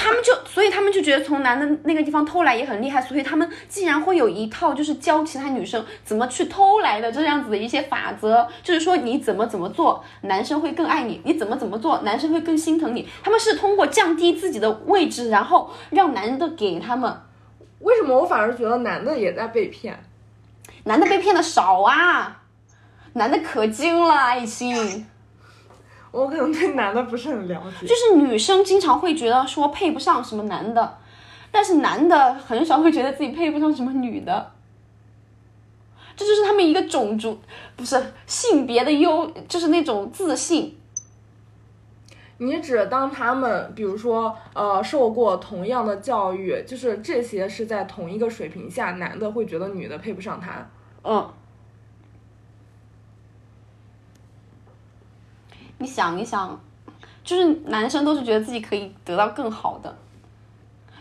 Speaker 2: 他们就，所以他们就觉得从男的那个地方偷来也很厉害，所以他们竟然会有一套就是教其他女生怎么去偷来的这样子的一些法则，就是说你怎么怎么做，男生会更爱你；你怎么怎么做，男生会更心疼你。他们是通过降低自己的位置，然后让男的给他们。
Speaker 1: 为什么我反而觉得男的也在被骗？
Speaker 2: 男的被骗的少啊，男的可精了，爱情。
Speaker 1: 我可能对男的不是很了解，
Speaker 2: 就是女生经常会觉得说配不上什么男的，但是男的很少会觉得自己配不上什么女的，这就是他们一个种族不是性别的优，就是那种自信。
Speaker 1: 你只当他们比如说呃受过同样的教育，就是这些是在同一个水平下，男的会觉得女的配不上他，
Speaker 2: 嗯。你想一想，就是男生都是觉得自己可以得到更好的，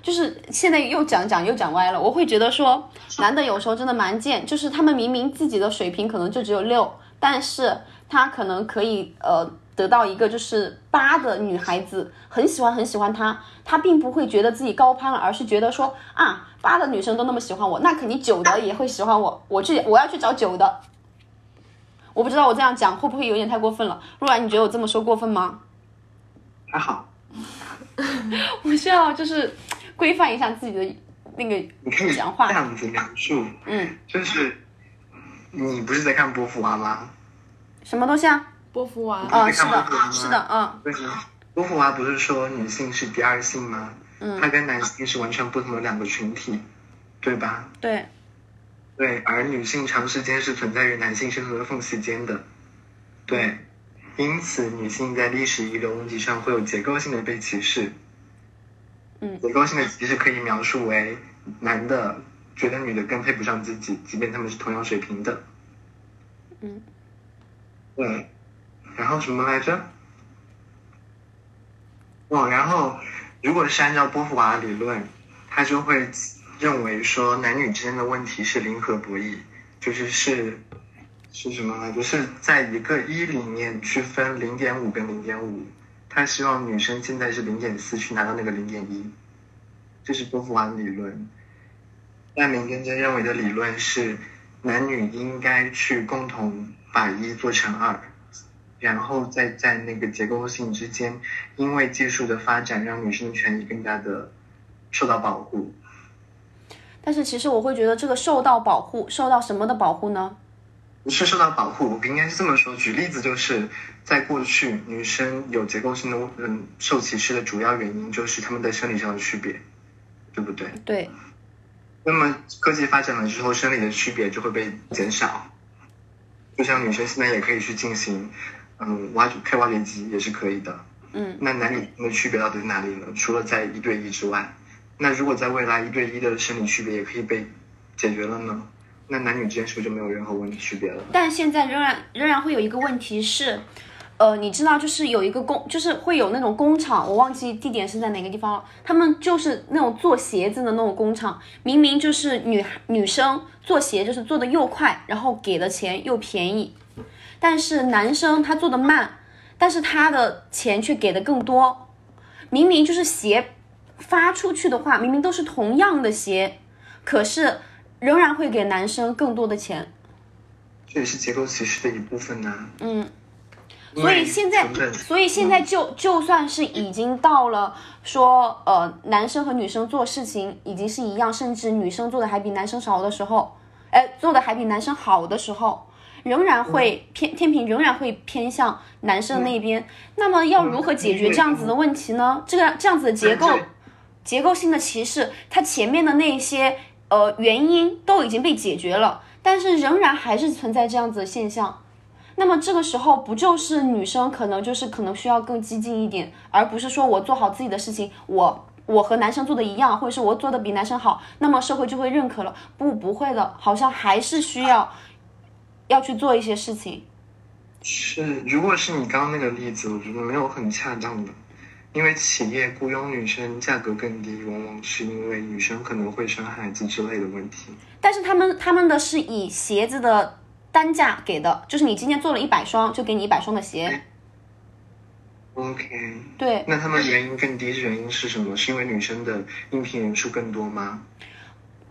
Speaker 2: 就是现在又讲讲又讲歪了。我会觉得说，男的有时候真的蛮贱，就是他们明明自己的水平可能就只有六，但是他可能可以呃得到一个就是八的女孩子很喜欢很喜欢他，他并不会觉得自己高攀了，而是觉得说啊八的女生都那么喜欢我，那肯定九的也会喜欢我，我去我要去找九的。我不知道我这样讲会不会有点太过分了，若然你觉得我这么说过分吗？
Speaker 3: 还好，
Speaker 2: 我需要就是规范一下自己的那个
Speaker 3: 你可以
Speaker 2: 讲话
Speaker 3: 这样子描述，
Speaker 2: 嗯，
Speaker 3: 就是你不是在看波伏娃吗？
Speaker 2: 什么东西啊？
Speaker 1: 波伏娃
Speaker 2: 啊，是的，是的，嗯。
Speaker 3: 为什么波伏娃不是说女性是第二性吗？
Speaker 2: 嗯，
Speaker 3: 她跟男性是完全不同的两个群体，对吧？
Speaker 2: 对。
Speaker 3: 对，而女性长时间是存在于男性生活的缝隙间的，对，因此女性在历史遗留问题上会有结构性的被歧视。
Speaker 2: 嗯，
Speaker 3: 结构性的歧视可以描述为男的觉得女的更配不上自己，即便他们是同样水平的。
Speaker 2: 嗯，
Speaker 3: 对，然后什么来着？哦，然后如果是按照波伏娃理论，他就会。认为说男女之间的问题是零和博弈，就是是是什么呢？就是在一个一里面去分零点五跟零点五，他希望女生现在是零点四去拿到那个零点一，这是波伏娃理论。但林根真认为的理论是男女应该去共同把一做成二，然后再在那个结构性之间，因为技术的发展让女生的权益更加的受到保护。
Speaker 2: 但是其实我会觉得这个受到保护，受到什么的保护呢？
Speaker 3: 不是受到保护，我应该是这么说。举例子就是在过去，女生有结构性的嗯受歧视的主要原因就是她们的生理上的区别，对不对？
Speaker 2: 对。
Speaker 3: 那么科技发展了之后，生理的区别就会被减少。就像女生现在也可以去进行，嗯，挖掘开挖掘机也是可以的。
Speaker 2: 嗯，
Speaker 3: 那男女的区别到底在哪里呢？除了在一对一之外，那如果在未来一对一的生理区别也可以被解决了呢？那男女之间是不是就没有任何问题区别了？
Speaker 2: 但现在仍然仍然会有一个问题是，呃，你知道，就是有一个工，就是会有那种工厂，我忘记地点是在哪个地方了。他们就是那种做鞋子的那种工厂，明明就是女女生做鞋，就是做的又快，然后给的钱又便宜，但是男生他做的慢，但是他的钱却给的更多。明明就是鞋发出去的话，明明都是同样的鞋，可是仍然会给男生更多的钱。
Speaker 3: 这也是结构歧视的一部分呢、
Speaker 2: 嗯。所以现在，所以现在就就算是已经到了说，呃，男生和女生做事情已经是一样，甚至女生做的还比男生少的时候，哎，做的还比男生好的时候，仍然会偏天平仍然会偏向男生那边。那么要如何解决这样子的问题呢？这个这样子的结构
Speaker 3: 对
Speaker 2: 结构性的歧视，它前面的那些呃原因都已经被解决了，但是仍然还是存在这样子的现象。那么这个时候不就是女生可能就是可能需要更激进一点，而不是说我做好自己的事情，我我和男生做的一样，或者是我做的比男生好，那么社会就会认可了。不，不会的，好像还是需要要去做一些事情。
Speaker 3: 是，如果是你刚刚那个例子，我觉得没有很恰当的，因为企业雇佣女生价格更低，往往是因为女生可能会生孩子之类的问题。
Speaker 2: 但是他们他们的是以鞋子的单价给的，就是你今天做了一百双，就给你一百双的鞋。
Speaker 3: OK，
Speaker 2: 对，
Speaker 3: 那他们原因更低，原因是什么？是因为女生的应聘人数更多吗？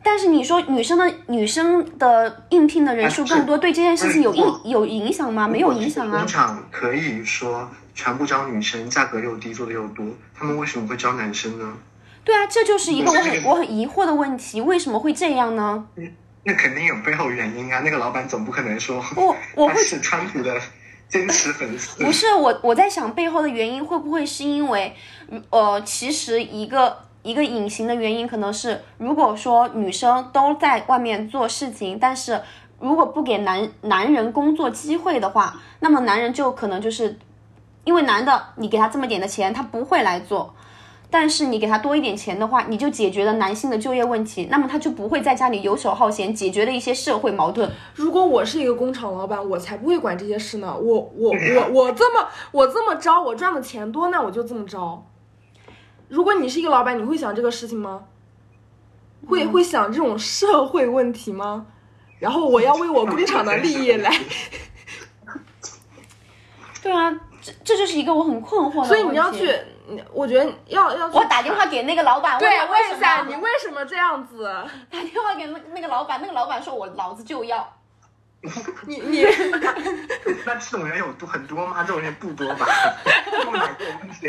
Speaker 2: 但是你说女生的女生的应聘的人数更多，对这件事情有影有影响吗？没有影响啊
Speaker 3: 工。厂可以说全部招女生，价格又低，做的又多，他们为什么会招男生呢？
Speaker 2: 对啊，这就是一个我很我很疑惑的问题，为什么会这样呢？
Speaker 3: 那肯定有背后原因啊！那个老板总不可能说
Speaker 2: 我我会
Speaker 3: 他是川普的坚持粉丝。
Speaker 2: 不是我我在想背后的原因会不会是因为，呃，其实一个一个隐形的原因可能是，如果说女生都在外面做事情，但是如果不给男男人工作机会的话，那么男人就可能就是因为男的你给他这么点的钱，他不会来做。但是你给他多一点钱的话，你就解决了男性的就业问题，那么他就不会在家里游手好闲，解决了一些社会矛盾。
Speaker 1: 如果我是一个工厂老板，我才不会管这些事呢。我我我我这么我这么招，我赚的钱多，那我就这么招。如果你是一个老板，你会想这个事情吗？会会想这种社会问题吗？然后我要为我工厂的利益来
Speaker 2: 对啊，这这就是一个我很困惑的问题。
Speaker 1: 所以你要去，我觉得要要
Speaker 2: 我打电话给那个老板，
Speaker 1: 对
Speaker 2: 问
Speaker 1: 问一下你为什么这样子？
Speaker 2: 打电话给那那个老板，那个老板说我老子就要。
Speaker 1: 你你
Speaker 3: 那这种人有多很多吗？这种人不多吧？就哪个问题？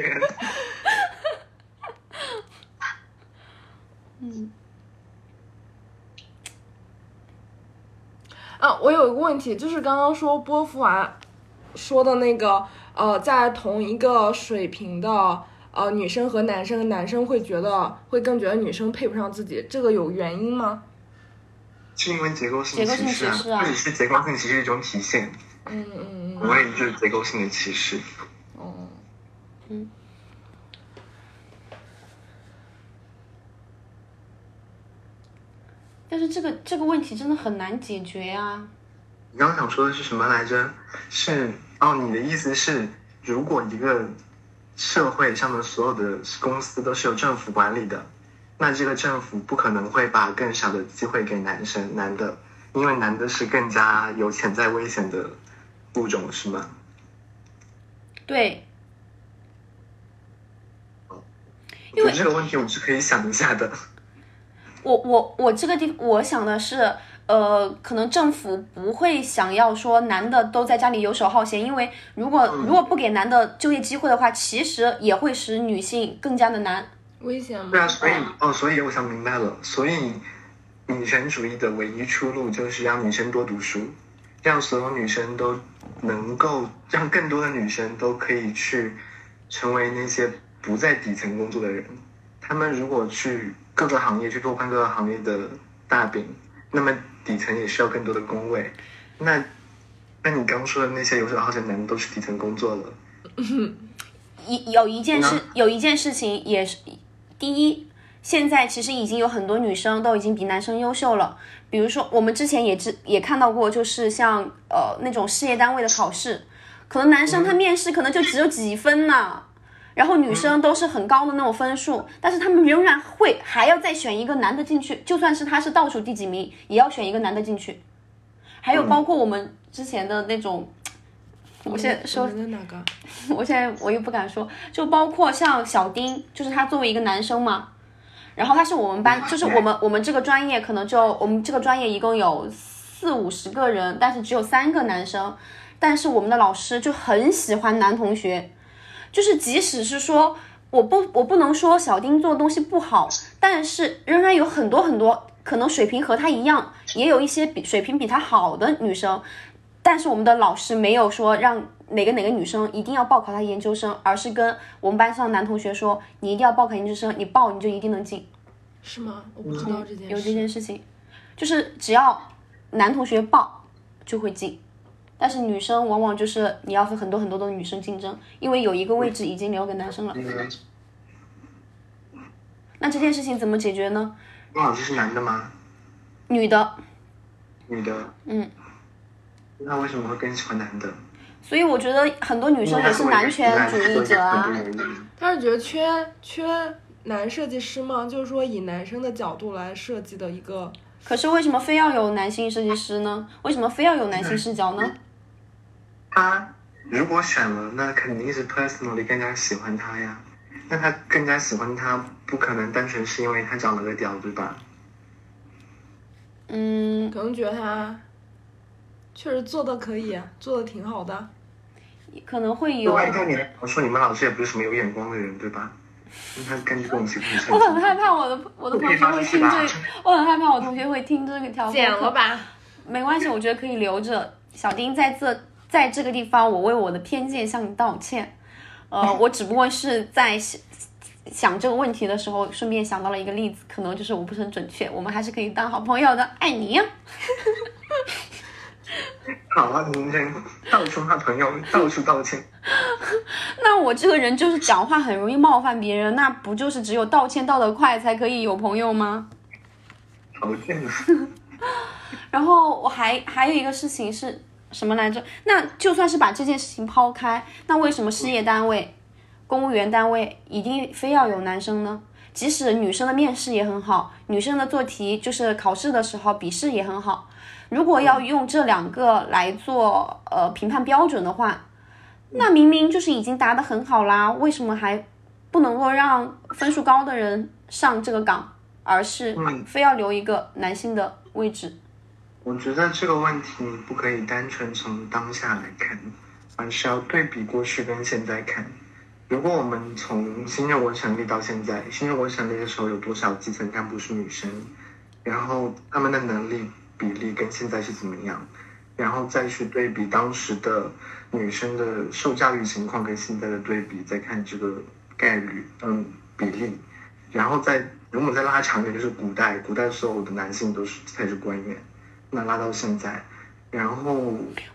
Speaker 1: 啊，我有一个问题，就是刚刚说波伏娃说的那个，呃，在同一个水平的呃女生和男生，男生会觉得会更觉得女生配不上自己，这个有原因吗？
Speaker 3: 是因为结构性歧视
Speaker 2: 啊
Speaker 3: 或者是结构性歧视的一种体现，
Speaker 1: 嗯嗯嗯
Speaker 3: 我也就是结构性的歧视。
Speaker 1: 哦，嗯
Speaker 2: 但是这个这个问题真的很难解决啊。
Speaker 3: 你刚刚想说的是什么来着？是哦，你的意思是，如果一个社会上的所有的公司都是由政府管理的，那这个政府不可能会把更少的机会给男生男的，因为男的是更加有潜在危险的物种，是吗？
Speaker 2: 对，
Speaker 3: 我觉得这个问题我是可以想一下的。
Speaker 2: 我我我这个地我想的是，呃，可能政府不会想要说男的都在家里游手好闲，因为如果如果不给男的就业机会的话，其实也会使女性更加的难。
Speaker 1: 危险吗？
Speaker 3: 对啊，所以哦，所以我想明白了，所以女权主义的唯一出路就是让女生多读书，让所有女生都能够，让更多的女生都可以去成为那些不在底层工作的人。他们如果去各个行业去拓宽各个行业的大饼，那么底层也需要更多的工位。那，那你刚说的那些游手好闲男的都是底层工作了。
Speaker 2: 一有一件事，有一件事情也是，第一，现在其实已经有很多女生都已经比男生优秀了。比如说，我们之前也知也看到过，就是像呃那种事业单位的考试，可能男生他面试可能就只有几分呢，然后女生都是很高的那种分数，但是他们仍然会还要再选一个男的进去，就算是他是倒数第几名，也要选一个男的进去。还有包括我们之前的那种，我现在说
Speaker 1: 的哪个？
Speaker 2: 我现在我又不敢说，就包括像小丁，就是他作为一个男生嘛，然后他是我们班，就是我们我们这个专业可能就我们这个专业一共有四五十个人，但是只有三个男生，但是我们的老师就很喜欢男同学，就是即使是说我不我不能说小丁做的东西不好，但是仍然有很多很多可能水平和他一样，也有一些比水平比他好的女生，但是我们的老师没有说让哪个哪个女生一定要报考他研究生，而是跟我们班上的男同学说，你一定要报考研究生，你报你就一定能进。
Speaker 1: 是吗？我不知道这件事。
Speaker 2: 有这件事情，就是只要男同学报就会进，但是女生往往就是你要和很多很多的女生竞争，因为有一个位置已经留给男生了。那这件事情怎么解决呢？
Speaker 3: 孟老师是男的吗？
Speaker 2: 女的，
Speaker 3: 女的？
Speaker 2: 嗯，
Speaker 3: 那为什么会更喜欢男的？
Speaker 2: 所以我觉得很多女生也是男权主义者啊。
Speaker 1: 他是觉得缺缺男设计师吗？就是说以男生的角度来设计的一个。
Speaker 2: 可是为什么非要有男性设计师呢？为什么非要有男性视角呢？
Speaker 3: 他如果选了，那肯定是 personally 更加喜欢他呀。那他更加喜欢他，不可能单纯是因为他长了个屌，对吧？
Speaker 2: 嗯，
Speaker 1: 可能觉得他确实做的可以，做的挺好的。
Speaker 2: 可能会有。
Speaker 3: 按照你来说，你们老师也不是什么有眼光的人，对吧？那他根据这种情况，
Speaker 2: 我很害怕我的我的同学会听这，我很害怕我同学会听这个条。
Speaker 1: 剪了吧，
Speaker 2: 没关系，我觉得可以留着。小丁在这在这个地方，我为我的偏见向你道歉。呃，我只不过是在想想这个问题的时候，顺便想到了一个例子，可能就是我不是很准确，我们还是可以当好朋友的，爱你呀。
Speaker 3: 好啊，你人到处骂朋友，到处道歉。
Speaker 2: 那我这个人就是讲话很容易冒犯别人，那不就是只有道歉道得快才可以有朋友吗？
Speaker 3: 好贱啊！
Speaker 2: 然后我还还有一个事情是什么来着？那就算是把这件事情抛开，那为什么事业单位、公务员单位一定非要有男生呢？即使女生的面试也很好，女生的做题就是考试的时候笔试也很好。如果要用这两个来做呃评判标准的话，那明明就是已经答得很好啦，为什么还不能够让分数高的人上这个岗，而是非要留一个男性的位置？
Speaker 3: 我觉得这个问题你不可以单纯从当下来看，而是要对比过去跟现在看。如果我们从新中国成立到现在，新中国成立的时候有多少基层干部是女生，然后他们的能力比例跟现在是怎么样，然后再去对比当时的女生的受教育情况跟现在的对比，再看这个概率，嗯，比例，然后再如果再拉长一点，就是古代，古代所有的男性都是才是官员，那拉到现在。然后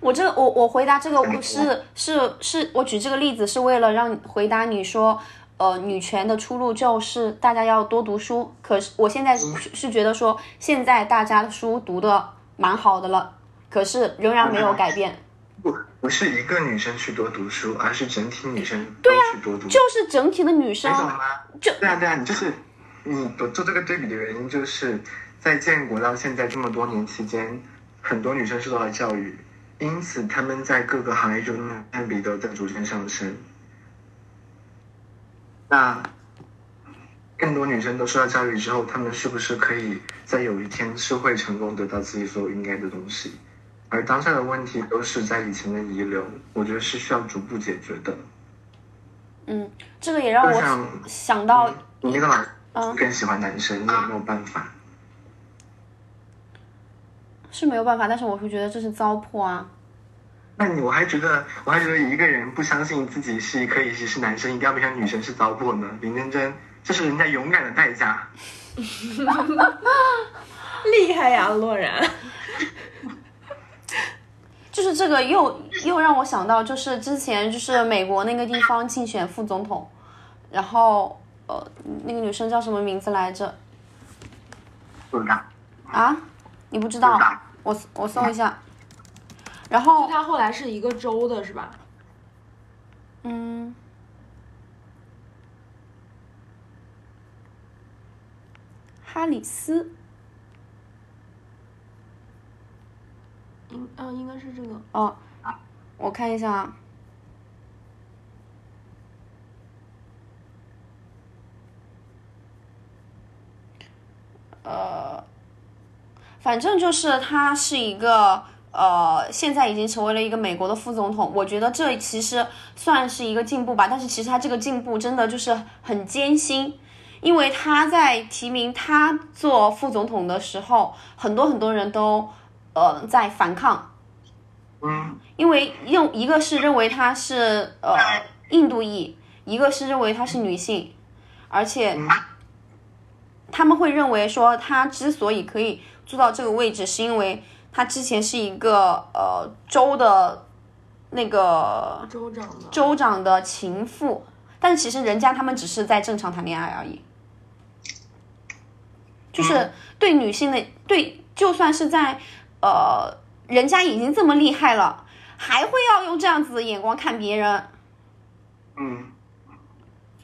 Speaker 2: 我这我我回答这个是是是我举这个例子是为了让回答你说，呃，女权的出路就是大家要多读书。可是我现在是是觉得说，现在大家的书读的蛮好的了，可是仍然没有改变。
Speaker 3: 不不是一个女生去多读书，而是整体女生都去多读书。
Speaker 2: 就是整体的女生
Speaker 3: 你懂吗？
Speaker 2: 就
Speaker 3: 对啊对啊，你就是你做这个对比的原因，就是在建国到现在这么多年期间。很多女生受到了教育，因此她们在各个行业中占比都在逐渐上升。那更多女生都受到教育之后，她们是不是可以在有一天是会成功得到自己所有应该的东西？而当下的问题都是在以前的遗留，我觉得是需要逐步解决的。
Speaker 2: 嗯，这个也让我想到，
Speaker 3: 你那个老师更喜欢男生，你有没有办法？
Speaker 2: 是没有办法，但是我会觉得这是糟粕啊。
Speaker 3: 那你我还觉得，我还觉得一个人不相信自己是可以是男生，一定要变成女生是糟粕呢？林真真，这是人家勇敢的代价。
Speaker 1: 厉害呀，洛然。
Speaker 2: 就是这个又又让我想到，就是之前就是美国那个地方竞选副总统，然后呃那个女生叫什么名字来着？
Speaker 3: 不知道，
Speaker 2: 啊？你不知道
Speaker 3: 知道？
Speaker 2: 我我搜一下。然后
Speaker 1: 他后来是一个州的是吧？
Speaker 2: 嗯，哈里斯，
Speaker 1: 应啊应该是这个。
Speaker 2: 哦，我看一下啊。呃，反正就是他是一个呃，现在已经成为了一个美国的副总统。我觉得这其实算是一个进步吧，但是其实他这个进步真的就是很艰辛，因为他在提名他做副总统的时候，很多很多人都呃在反抗，
Speaker 3: 嗯，
Speaker 2: 因为认一个是认为他是呃印度裔，一个是认为她是女性，而且
Speaker 3: 嗯。
Speaker 2: 他们会认为说他之所以可以坐到这个位置，是因为他之前是一个呃州的那个
Speaker 1: 州长的。
Speaker 2: 州长的情妇，但其实人家他们只是在正常谈恋爱而已，就是对女性的对，就算是在呃人家已经这么厉害了，还会要用这样子的眼光看别人。
Speaker 3: 嗯，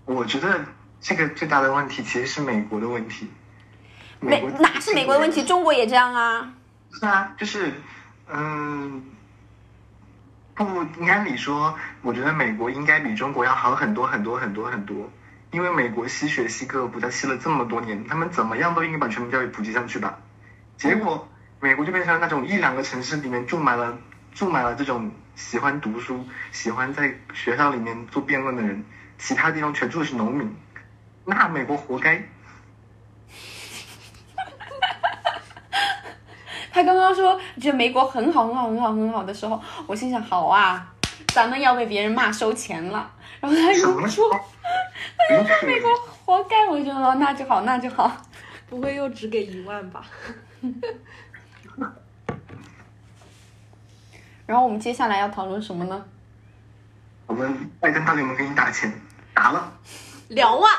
Speaker 3: 我觉得这个最大的问题其实是美国的问题。
Speaker 2: 美
Speaker 3: 国
Speaker 2: 哪是美国的问题，中国也这样啊。
Speaker 3: 是啊，就是，嗯，不，按理说，我觉得美国应该比中国要好很多很多很多很多，因为美国吸血吸各个国家吸了这么多年，他们怎么样都应该把全民教育普及上去吧。结果美国就变成了那种一两个城市里面住满了住满了这种喜欢读书、喜欢在学校里面做辩论的人，其他地方全住的是农民，那美国活该。
Speaker 2: 他刚刚说觉得美国很好很好很好很好的时候，我心想好啊，咱们要被别人骂收钱了。然后他
Speaker 3: 什
Speaker 2: 又说？
Speaker 3: 他说
Speaker 2: 美国活该，我就说那就好那就好。
Speaker 1: 不会又只给一万吧？
Speaker 2: 然后我们接下来要讨论什么呢？
Speaker 3: 我们拜登到底有没有给你打钱？打了。
Speaker 1: 两万。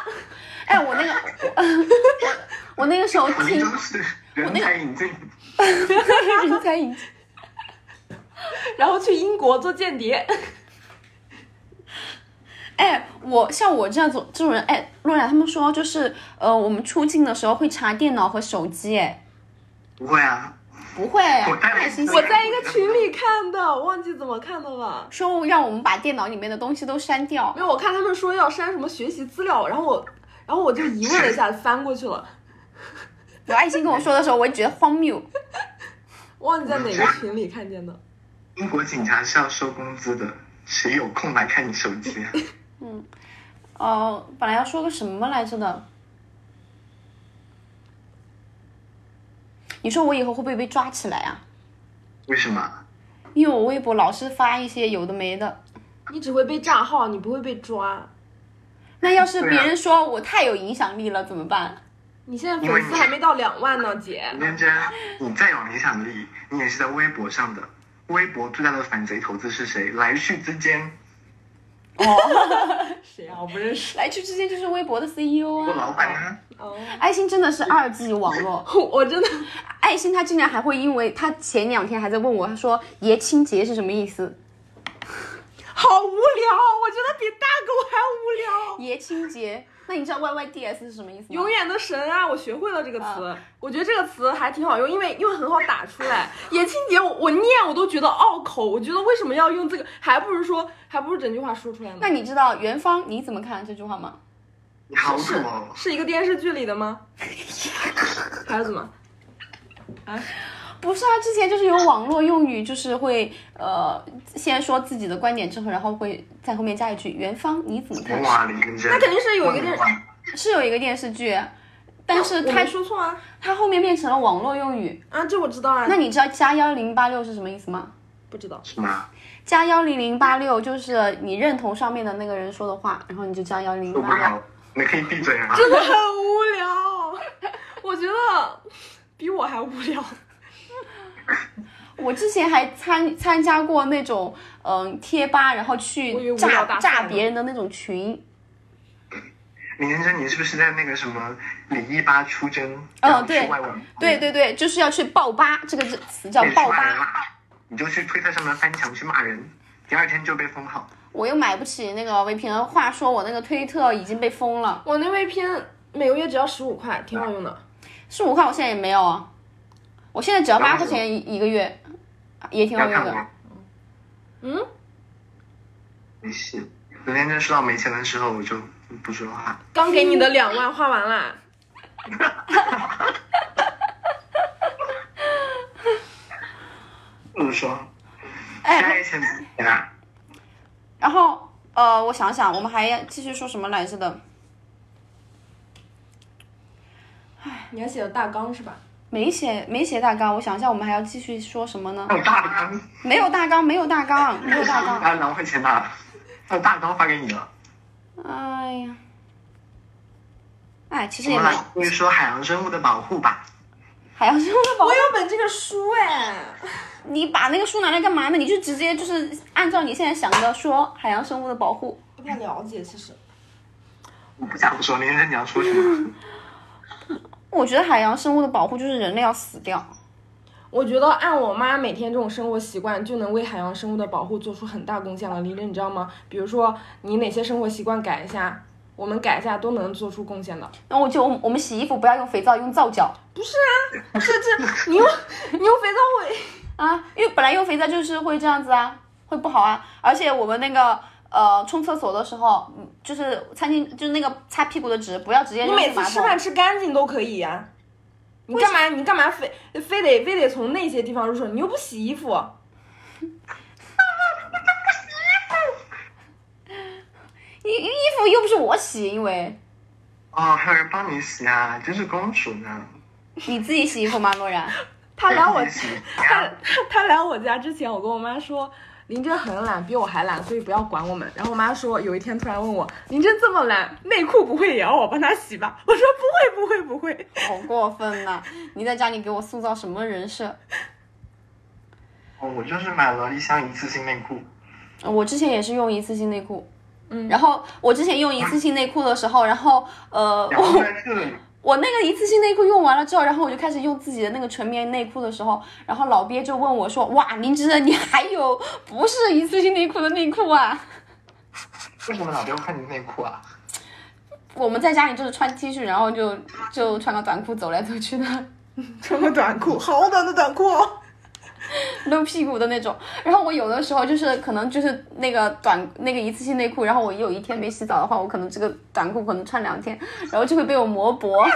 Speaker 2: 哎，我那个我 我那个时候听
Speaker 3: 都是人才引进。
Speaker 2: 人才引进。
Speaker 1: 然后去英国做间谍。
Speaker 2: 哎，我像我这样子这种人，哎，洛然他们说就是呃，我们出境的时候会查电脑和手机，哎，
Speaker 3: 不会啊，
Speaker 2: 不会，
Speaker 3: 我
Speaker 1: 在一个群里看的，我忘记怎么看的了。
Speaker 2: 说让我们把电脑里面的东西都删掉
Speaker 1: 没。有，我看他们说要删什么学习资料，然后我，然后我就疑问了一下，翻过去了，
Speaker 2: 有爱心跟我说的时候，我也觉得荒谬。
Speaker 1: 忘记在哪个群里看见的。
Speaker 3: 英国警察是要收工资的，谁有空来看你手机啊？
Speaker 2: 哦、本来要说个什么来着的。你说我以后会不会被抓起来啊？
Speaker 3: 为什么？
Speaker 2: 因为我微博老是发一些有的没的。
Speaker 1: 你只会被炸号，你不会被抓。
Speaker 2: 那要是别人说我太有影响力了怎么办？
Speaker 1: 你现在粉丝还没到两万呢，姐。
Speaker 3: 认真，你再有影响力，你也是在微博上的。微博最大的反贼头子是谁？来去之间，哦
Speaker 1: 谁啊？我不认识。
Speaker 2: 来去之间就是微博的 CEO
Speaker 3: 我
Speaker 2: 啊。
Speaker 3: 老板呢？
Speaker 1: 哦，
Speaker 2: 爱心真的是二 G 网络，
Speaker 1: 我真的
Speaker 2: 爱心他竟然还会因为他前两天还在问我，他说爷青结是什么意思？
Speaker 1: 好无聊，我觉得比大狗还无聊。
Speaker 2: 爷青结，那你知道 YYDS 是什么意思吗？
Speaker 1: 永远的神啊！我学会了这个词，我觉得这个词还挺好用，因为因为很好打出来。野青节我我念我都觉得拗口，我觉得为什么要用这个，还不如说还不如整句话说出来呢。
Speaker 2: 那你知道元芳你怎么看这句话吗？
Speaker 1: 是
Speaker 3: 哦！
Speaker 1: 是一个电视剧里的吗？还是怎么？啊？
Speaker 2: 不是啊，之前就是有网络用语，就是会呃先说自己的观点之后，然后会在后面加一句元芳你怎么看？
Speaker 3: 哇，李认真。
Speaker 1: 那肯定是有一个电
Speaker 2: 是有一个电视剧，但是
Speaker 1: 我
Speaker 2: 它
Speaker 1: 没说错啊
Speaker 2: 他后面变成了网络用语。
Speaker 1: 啊，这我知道啊。
Speaker 2: 那你知道加幺零八六是什么意思吗？
Speaker 1: 不知道？
Speaker 3: 是吗？
Speaker 2: 加幺零零八六就是你认同上面的那个人说的话，然后你就加幺零零八六。
Speaker 3: 你可以闭嘴啊？
Speaker 1: 真的很无聊。我觉得比我还无聊。
Speaker 2: 我之前还参参加过那种嗯贴吧，然后去炸炸别人的那种群。
Speaker 3: 李念真，你是不是在那个什么李一吧出征？
Speaker 2: 哦
Speaker 3: 然后去
Speaker 2: 对对对对，就是要去爆吧，这个字词叫爆吧。
Speaker 3: 你就去推特上面翻墙去骂人，第二天就被封号。
Speaker 2: 我又买不起那个 VPN，话说我那个推特已经被封了，
Speaker 1: 我那 VPN 每个月只要十五块，挺好用的。
Speaker 2: 十五块我现在也没有啊，我现在只要八块钱一一个月，也挺好用的。
Speaker 1: 嗯，
Speaker 3: 没戏。昨天真说到没钱的时候，我就不说话。
Speaker 1: 刚给你的两万花完啦。
Speaker 3: 不说，
Speaker 2: 哎
Speaker 3: 下钱啊！
Speaker 2: 然后呃，我想想，我们还要继续说什么来着的？
Speaker 1: 哎你还写了大纲是吧？
Speaker 2: 没写没写大纲，我想一下，我们还要继续说什么呢？
Speaker 3: 还有大纲，
Speaker 2: 没有大纲，没有大纲，没有大纲。
Speaker 3: 还有两块钱呢，还有大纲发给你了。
Speaker 2: 哎呀，哎，其实也没
Speaker 3: 我们来说海洋生物的保护吧。
Speaker 2: 海洋生物的保护
Speaker 1: 我。有本这个书哎。
Speaker 2: 你把那个书拿来干嘛呢？你就直接就是按照你现在想的说海洋生物的保护。
Speaker 1: 不太了解，其实。
Speaker 3: 我不想说，连人你要说什么？
Speaker 2: 我觉得海洋生物的保护就是人类要死掉。
Speaker 1: 我觉得按我妈每天这种生活习惯，就能为海洋生物的保护做出很大贡献了。李琳，你知道吗？比如说你哪些生活习惯改一下，我们改一下都能做出贡献的。
Speaker 2: 那我就我们洗衣服不要用肥皂，用皂角
Speaker 1: 不是啊，这这你用你用肥皂会，
Speaker 2: 啊，因为本来用肥皂就是会这样子啊，会不好啊。而且我们那个呃冲厕所的时候，嗯就是餐厅就是那个擦屁股的纸，不要直接
Speaker 1: 你
Speaker 2: 扔马桶。
Speaker 1: 每次吃饭吃干净都可以呀、你干嘛你干嘛非非得非得从那些地方入手？你又不洗衣服，
Speaker 2: 衣衣服又不是我洗，因为
Speaker 3: 哦，还有人帮你洗啊，真是公主呢。
Speaker 2: 你自己洗衣服吗，诺然？
Speaker 1: 他来我他他来我家之前，我跟我妈说。林真很懒，比我还懒，所以不要管我们。然后我妈说，有一天突然问我，林真这么懒，内裤不会也要我帮她洗吧？我说不会，不会，不会。
Speaker 2: 好过分呐、你在家里给我塑造什么人设？
Speaker 3: 哦，我就是买了一箱一次性内裤，
Speaker 2: 我之前也是用一次性内裤，
Speaker 1: 嗯
Speaker 2: 然后我之前用一次性内裤的时候，然后呃，
Speaker 3: 然后
Speaker 2: 我
Speaker 3: 在这里，
Speaker 2: 我那个一次性内裤用完了之后，然后我就开始用自己的那个纯棉内裤的时候，然后老鳖就问我说：“哇，林之你还有不是一次性内裤的内裤啊
Speaker 3: 为什么老丢看你内裤啊？？”
Speaker 2: 我们在家里就是穿 T 恤，然后就就穿个短裤走来走去的，
Speaker 1: 穿个短裤，好短的短裤哦。
Speaker 2: 露屁股的那种。然后我有的时候就是可能就是那个短那个一次性内裤，然后我有一天没洗澡的话，我可能这个短裤可能穿两天，然后就会被我磨薄。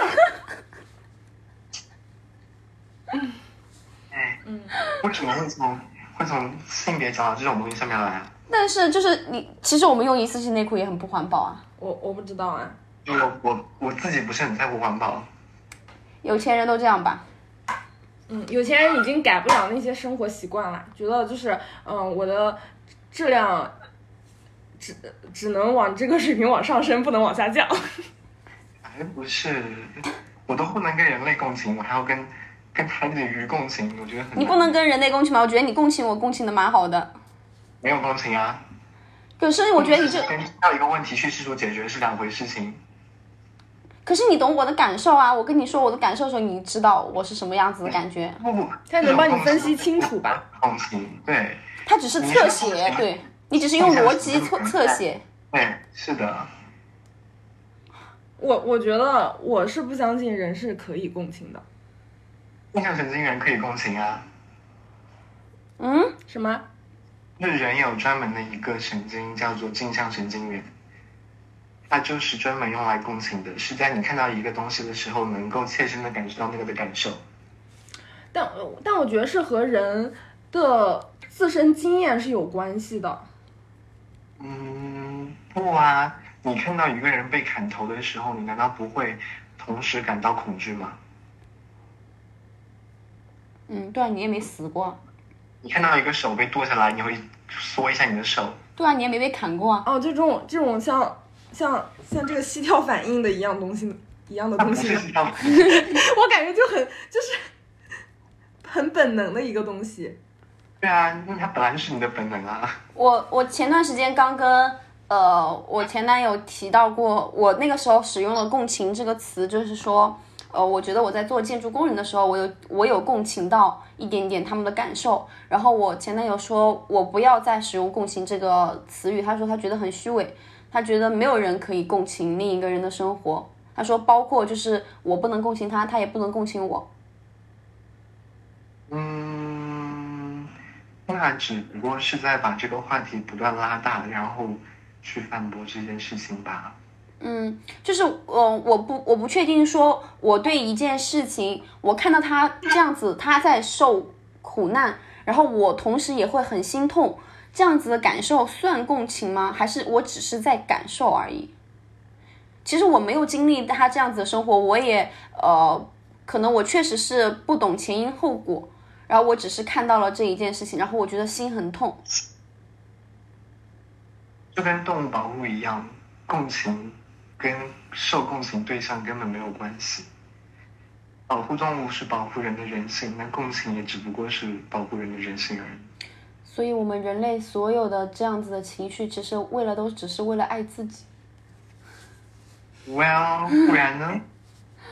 Speaker 3: 哎，嗯，为什么会从会从性别讲到这种东西上面来啊？
Speaker 2: 但是就是你，其实我们用一次性内裤也很不环保啊。
Speaker 1: 我我不知道啊，
Speaker 3: 我我我自己不是很在乎环保，
Speaker 2: 有钱人都这样吧？
Speaker 1: 嗯，有钱人已经改不了那些生活习惯了，觉得就是，嗯，我的质量只只能往这个水平往上升，不能往下降。
Speaker 3: 还 不是，我都不能跟人类共情，我还要跟跟海里的鱼共情，我觉得很
Speaker 2: 你不能跟人类共情吗？我觉得你共情我共情的蛮好的。
Speaker 3: 没有共情啊。
Speaker 2: 可是我觉得你这，
Speaker 3: 跟到一个问题去试图解决是两回事情。
Speaker 2: 可是你懂我的感受啊！我跟你说我的感受的时候，你知道我是什么样子的感觉。
Speaker 3: 不不，
Speaker 1: 他能帮你分析清楚吧？
Speaker 3: 共情，对
Speaker 2: 他只是侧写，对你只是用逻辑侧侧写。
Speaker 3: 对，是的。
Speaker 1: 我我觉得我是不相信人是可以共情的。
Speaker 3: 印象神经元可以共情啊，
Speaker 2: 嗯，
Speaker 1: 什么？
Speaker 3: 就是人有专门的一个神经叫做镜像神经元，它就是专门用来共情的，是在你看到一个东西的时候，能够切身的感受到那个的感受。
Speaker 1: 但但我觉得是和人的自身经验是有关系的。
Speaker 3: 嗯，不啊，你看到一个人被砍头的时候，你难道不会同时感到恐惧吗？
Speaker 2: 嗯，对啊，你也没死过。
Speaker 3: 你看到一个手被剁下来，你会缩一下你的手。
Speaker 2: 对啊，你也没被砍过啊。
Speaker 1: 哦，这种这种像像像这个膝跳反应的一样东西一样的东西 我感觉就很就是很本能的一个东西。
Speaker 3: 对啊，那它本来就是你的本能啊。
Speaker 2: 我我前段时间刚跟呃我前男友提到过，我那个时候使用了共情这个词，就是说，呃，我觉得我在做建筑工人的时候，我有我有共情到一点点他们的感受。然后我前男友说我不要再使用共情这个词语，他说他觉得很虚伪，他觉得没有人可以共情另一个人的生活。他说包括就是我不能共情他，他也不能共情我。
Speaker 3: 嗯，那只不过是在把这个话题不断拉大，然后去反驳这件事情吧。
Speaker 2: 嗯，就是呃，我不我不确定说我对一件事情，我看到他这样子他在受苦难，然后我同时也会很心痛，这样子的感受算共情吗？还是我只是在感受而已？其实我没有经历他这样子的生活，我也呃，可能我确实是不懂前因后果，然后我只是看到了这一件事情，然后我觉得心很痛。
Speaker 3: 就跟动物保护一样，共情跟受共情对象根本没有关系。保护动物是保护人的人性，那共情也只不过是保护人的人性而已。
Speaker 2: 所以，我们人类所有的这样子的情绪，其实为了都只是为了爱自己。
Speaker 3: Well，不然呢？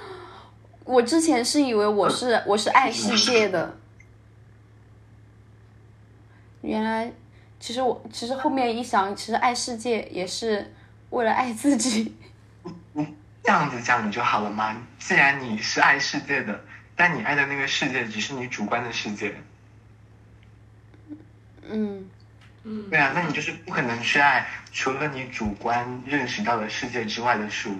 Speaker 2: 我之前是以为我是我是爱世界的，原来其实我其实后面一想，其实爱世界也是为了爱自己。
Speaker 3: 你 这样子讲你就好了吗？既然你是爱世界的，但你爱的那个世界只是你主观的世界，
Speaker 2: 嗯，
Speaker 3: 对啊，那你就是不可能去爱除了你主观认识到的世界之外的事物。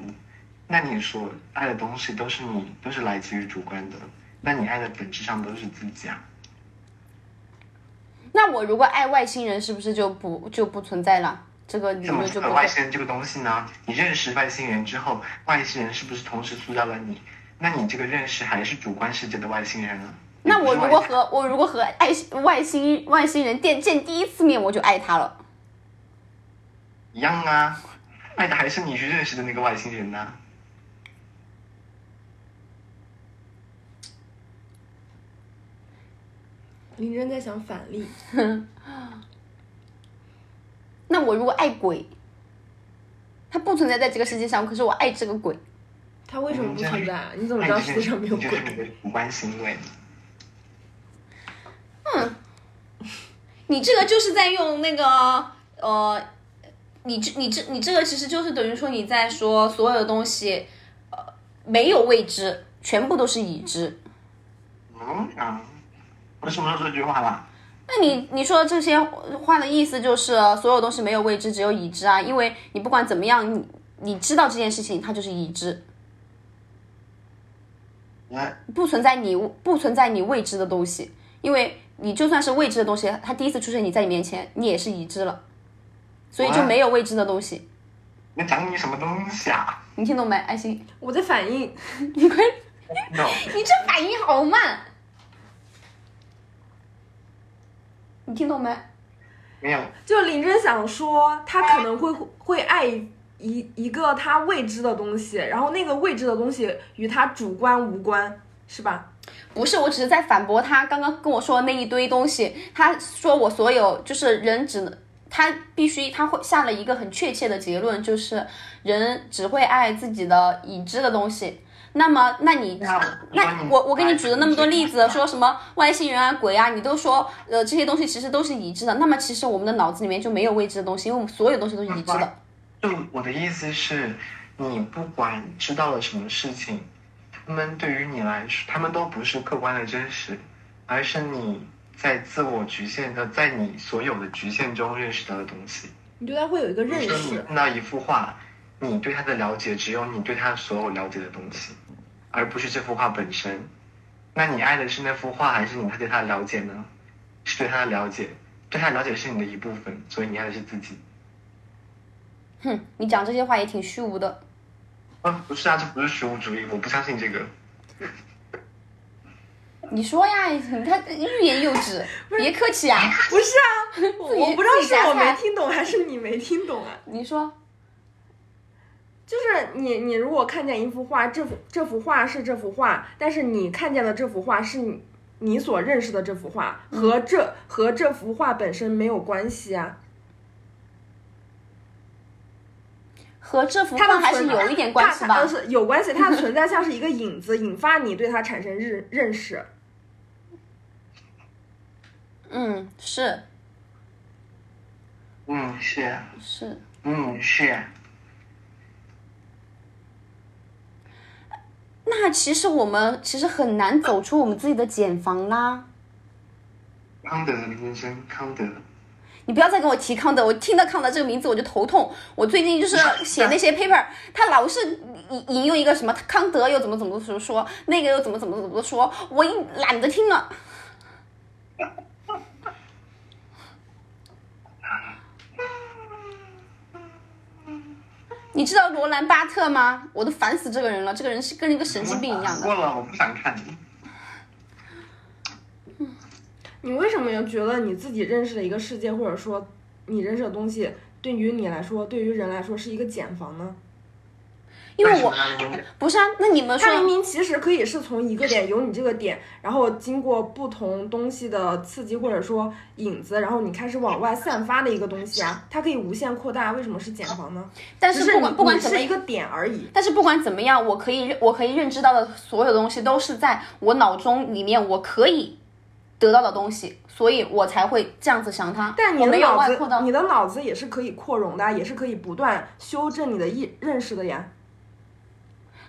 Speaker 3: 那你所爱的东西都是你都是来自于主观的，那你爱的本质上都是自己啊。
Speaker 2: 那我如果爱外星人，是不是就不就不存在了？这个你
Speaker 3: 怎么
Speaker 2: 就。
Speaker 3: 外星人这个东西呢？你认识外星人之后，外星人是不是同时塑造了你？那你这个认识还是主观世界的外星人啊？
Speaker 2: 那我如果和我如果和爱外星外星人见见第一次面，我就爱他了。
Speaker 3: 一样啊，爱的还是你去认识的那个外星人呐、
Speaker 1: 林真在想反例，
Speaker 2: 那我如果爱鬼，他不存在在这个世界上，可是我爱这个鬼。
Speaker 1: 他为什么不存在啊？你怎么知道世界上没有鬼
Speaker 3: 你就是？你
Speaker 2: 你这个就是在用那个呃，你这你这你这个其实就是等于说你在说所有的东西，呃，没有未知，全部都是已知。
Speaker 3: 嗯啊，我什么时候说这句话了？
Speaker 2: 那你你说这些话的意思就是所有东西没有未知，只有已知啊，因为你不管怎么样，你你知道这件事情，它就是已知，不存在你不存在你未知的东西，因为你就算是未知的东西，它第一次出现你在你面前，你也是已知了，所以就没有未知的东西。
Speaker 3: 那讲你什么东西啊
Speaker 2: 你听懂没？爱心，
Speaker 1: 我在反应，
Speaker 2: 你快你这反应好慢。你听懂没？
Speaker 3: 没有。
Speaker 1: 就林真想说，他可能会会爱一一个他未知的东西，然后那个未知的东西与他主观无关，是吧？
Speaker 2: 不是，我只是在反驳他刚刚跟我说的那一堆东西。他说我所有就是人只能，他必须他会下了一个很确切的结论，就是人只会爱自己的已知的东西。那么，那你
Speaker 3: 那
Speaker 2: 那我我给你举了那么多例子，说什
Speaker 3: 么？
Speaker 2: 外星人啊、鬼啊，你都说呃这些东西其实都是已知的。那么其实我们的脑子里面就没有未知的东西，因为我们所有东西都是已知的。
Speaker 3: 就我的意思是，你不管知道了什么事情，他们对于你来说，他们都不是客观的真实，而是你在自我局限的，在你所有的局限中认识到的东西。
Speaker 1: 你对他会有一个认
Speaker 3: 比如说你
Speaker 1: 识，
Speaker 3: 看到一幅画，你对它的了解只有你对它所有了解的东西，而不是这幅画本身。那你爱的是那幅画，还是你对它的了解呢？是对它的了解，对它的了解是你的一部分，所以你爱的是自己。
Speaker 2: 哼，你讲这些话也挺虚无的。
Speaker 3: 啊，不是啊，这不是虚无主义，我不相信这个。
Speaker 2: 你说呀，你看欲言又止，别客气啊。
Speaker 1: 不是啊，我不知道是我没听懂还是你没听懂啊。
Speaker 2: 你说，
Speaker 1: 就是你，你如果看见一幅画，这幅这幅画是这幅画，但是你看见的这幅画是你你所认识的这幅画和这和这幅画本身没有关系啊。
Speaker 2: 和这幅画还是
Speaker 1: 存
Speaker 2: 有一点关系吧？
Speaker 1: 是有关系，它的存在像是一个 影子，引发你对它产生认认识。
Speaker 2: 嗯，是
Speaker 3: 嗯，是，
Speaker 2: 是。
Speaker 3: 嗯，是。
Speaker 2: 那其实我们其实很难走出我们自己的茧房啦。
Speaker 3: 康德，林先生，康德。
Speaker 2: 你不要再跟我提康德，我听到康德这个名字我就头痛。我最近就是写 那些 paper，他老是引引用一个什么康德又怎么怎么怎么说，那个又怎么怎么怎么说，我一懒得听了。你知道罗兰巴特吗？我都烦死这个人了，这个人是跟一个神经病一样的。
Speaker 3: 过了，我不想看。
Speaker 1: 你为什么要觉得你自己认识的一个世界，或者说你认识的东西，对于你来说，对于人来说是一个茧房呢？
Speaker 2: 因为我不是啊，那你们说
Speaker 1: 它明明其实可以是从一个点有你这个点，然后经过不同东西的刺激或者说影子，然后你开始往外散发的一个东西啊，它可以无限扩大，为什么是茧房呢？
Speaker 2: 但是不管不管怎么
Speaker 1: 一个点而已。
Speaker 2: 但是不管怎么样，我可以认我可以认知到的所有东西都是在我脑中里面我可以得到的东西，所以我才会这样子想它。
Speaker 1: 但你的
Speaker 2: 我没有
Speaker 1: 脑子
Speaker 2: 外扩到，
Speaker 1: 你的脑子也是可以扩容的，也是可以不断修正你的意认识的呀。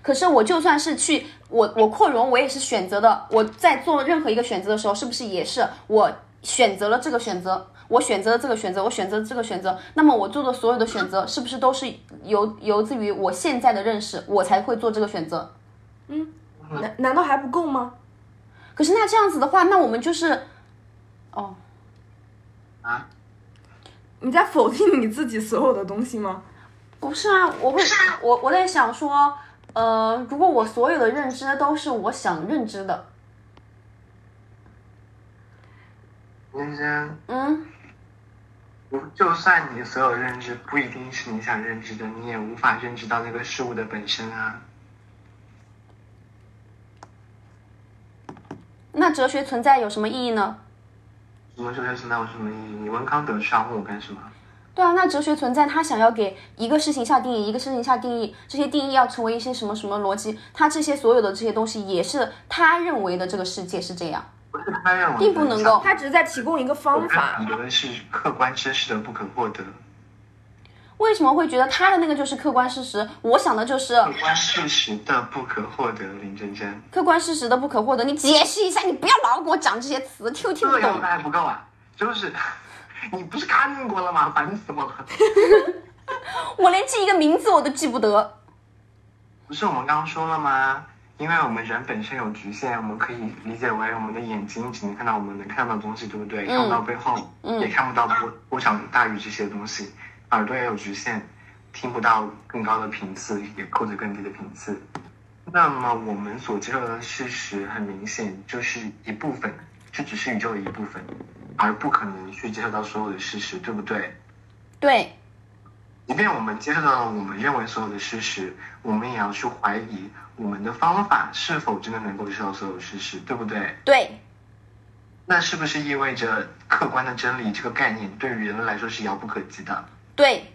Speaker 2: 可是我就算是去我我扩容，我也是选择的。我在做任何一个选择的时候，是不是也是我选择了这个选择？我选择了这个选择，我选择了这个选择，那么我做的所有的选择，是不是都是由由自于我现在的认识，我才会做这个选择？
Speaker 1: 嗯难难道还不够吗？
Speaker 2: 可是那这样子的话，那我们就是，哦，
Speaker 3: 啊，
Speaker 1: 你在否定你自己所有的东西吗？
Speaker 2: 不是啊，我会，我我在想说，呃，如果我所有的认知都是我想认知的，
Speaker 3: 先生，
Speaker 2: 嗯，
Speaker 3: 就算你所有认知不一定是你想认知的，你也无法认知到那个事物的本身啊。
Speaker 2: 那哲学存在有什么意义呢？
Speaker 3: 什么哲学存在有什么意义？你问康德是要问我干什么？
Speaker 2: 对啊，那哲学存在，他想要给一个事情下定义，一个事情下定义，这些定义要成为一些什么什么逻辑，他这些所有的这些东西也是他认为的这个世界是这样，
Speaker 3: 不是他认为，
Speaker 2: 并不能够
Speaker 1: 他只是在提供一个方法
Speaker 3: 很。多是客观知识的不可获得，
Speaker 2: 为什么会觉得他的那个就是客观事实？我想的就是
Speaker 3: 客观事实的不可获得。林真真，
Speaker 2: 客观事实的不可获得。你解释一下，你不要老给我讲这些词，听都听不懂。
Speaker 3: 还不够啊！就是你不是看过了吗？烦死我了！
Speaker 2: 我连记一个名字我都记不得。
Speaker 3: 不是我们刚刚说了吗？因为我们人本身有局限，我们可以理解为我们的眼睛只能看到我们能看到的东西，对不对？看不到背后，也看不到波波长大于这些东西。耳朵也有局限，听不到更高的频次，也或者更低的频次。那么我们所接受的事实，很明显就是一部分，这只是宇宙的一部分，而不可能去接受到所有的事实，对不对？
Speaker 2: 对，
Speaker 3: 即便我们接受到了我们认为所有的事实，我们也要去怀疑我们的方法是否真的能够接受到所有事实，对不对？
Speaker 2: 对，
Speaker 3: 那是不是意味着客观的真理这个概念对于人类来说是遥不可及的？
Speaker 2: 对。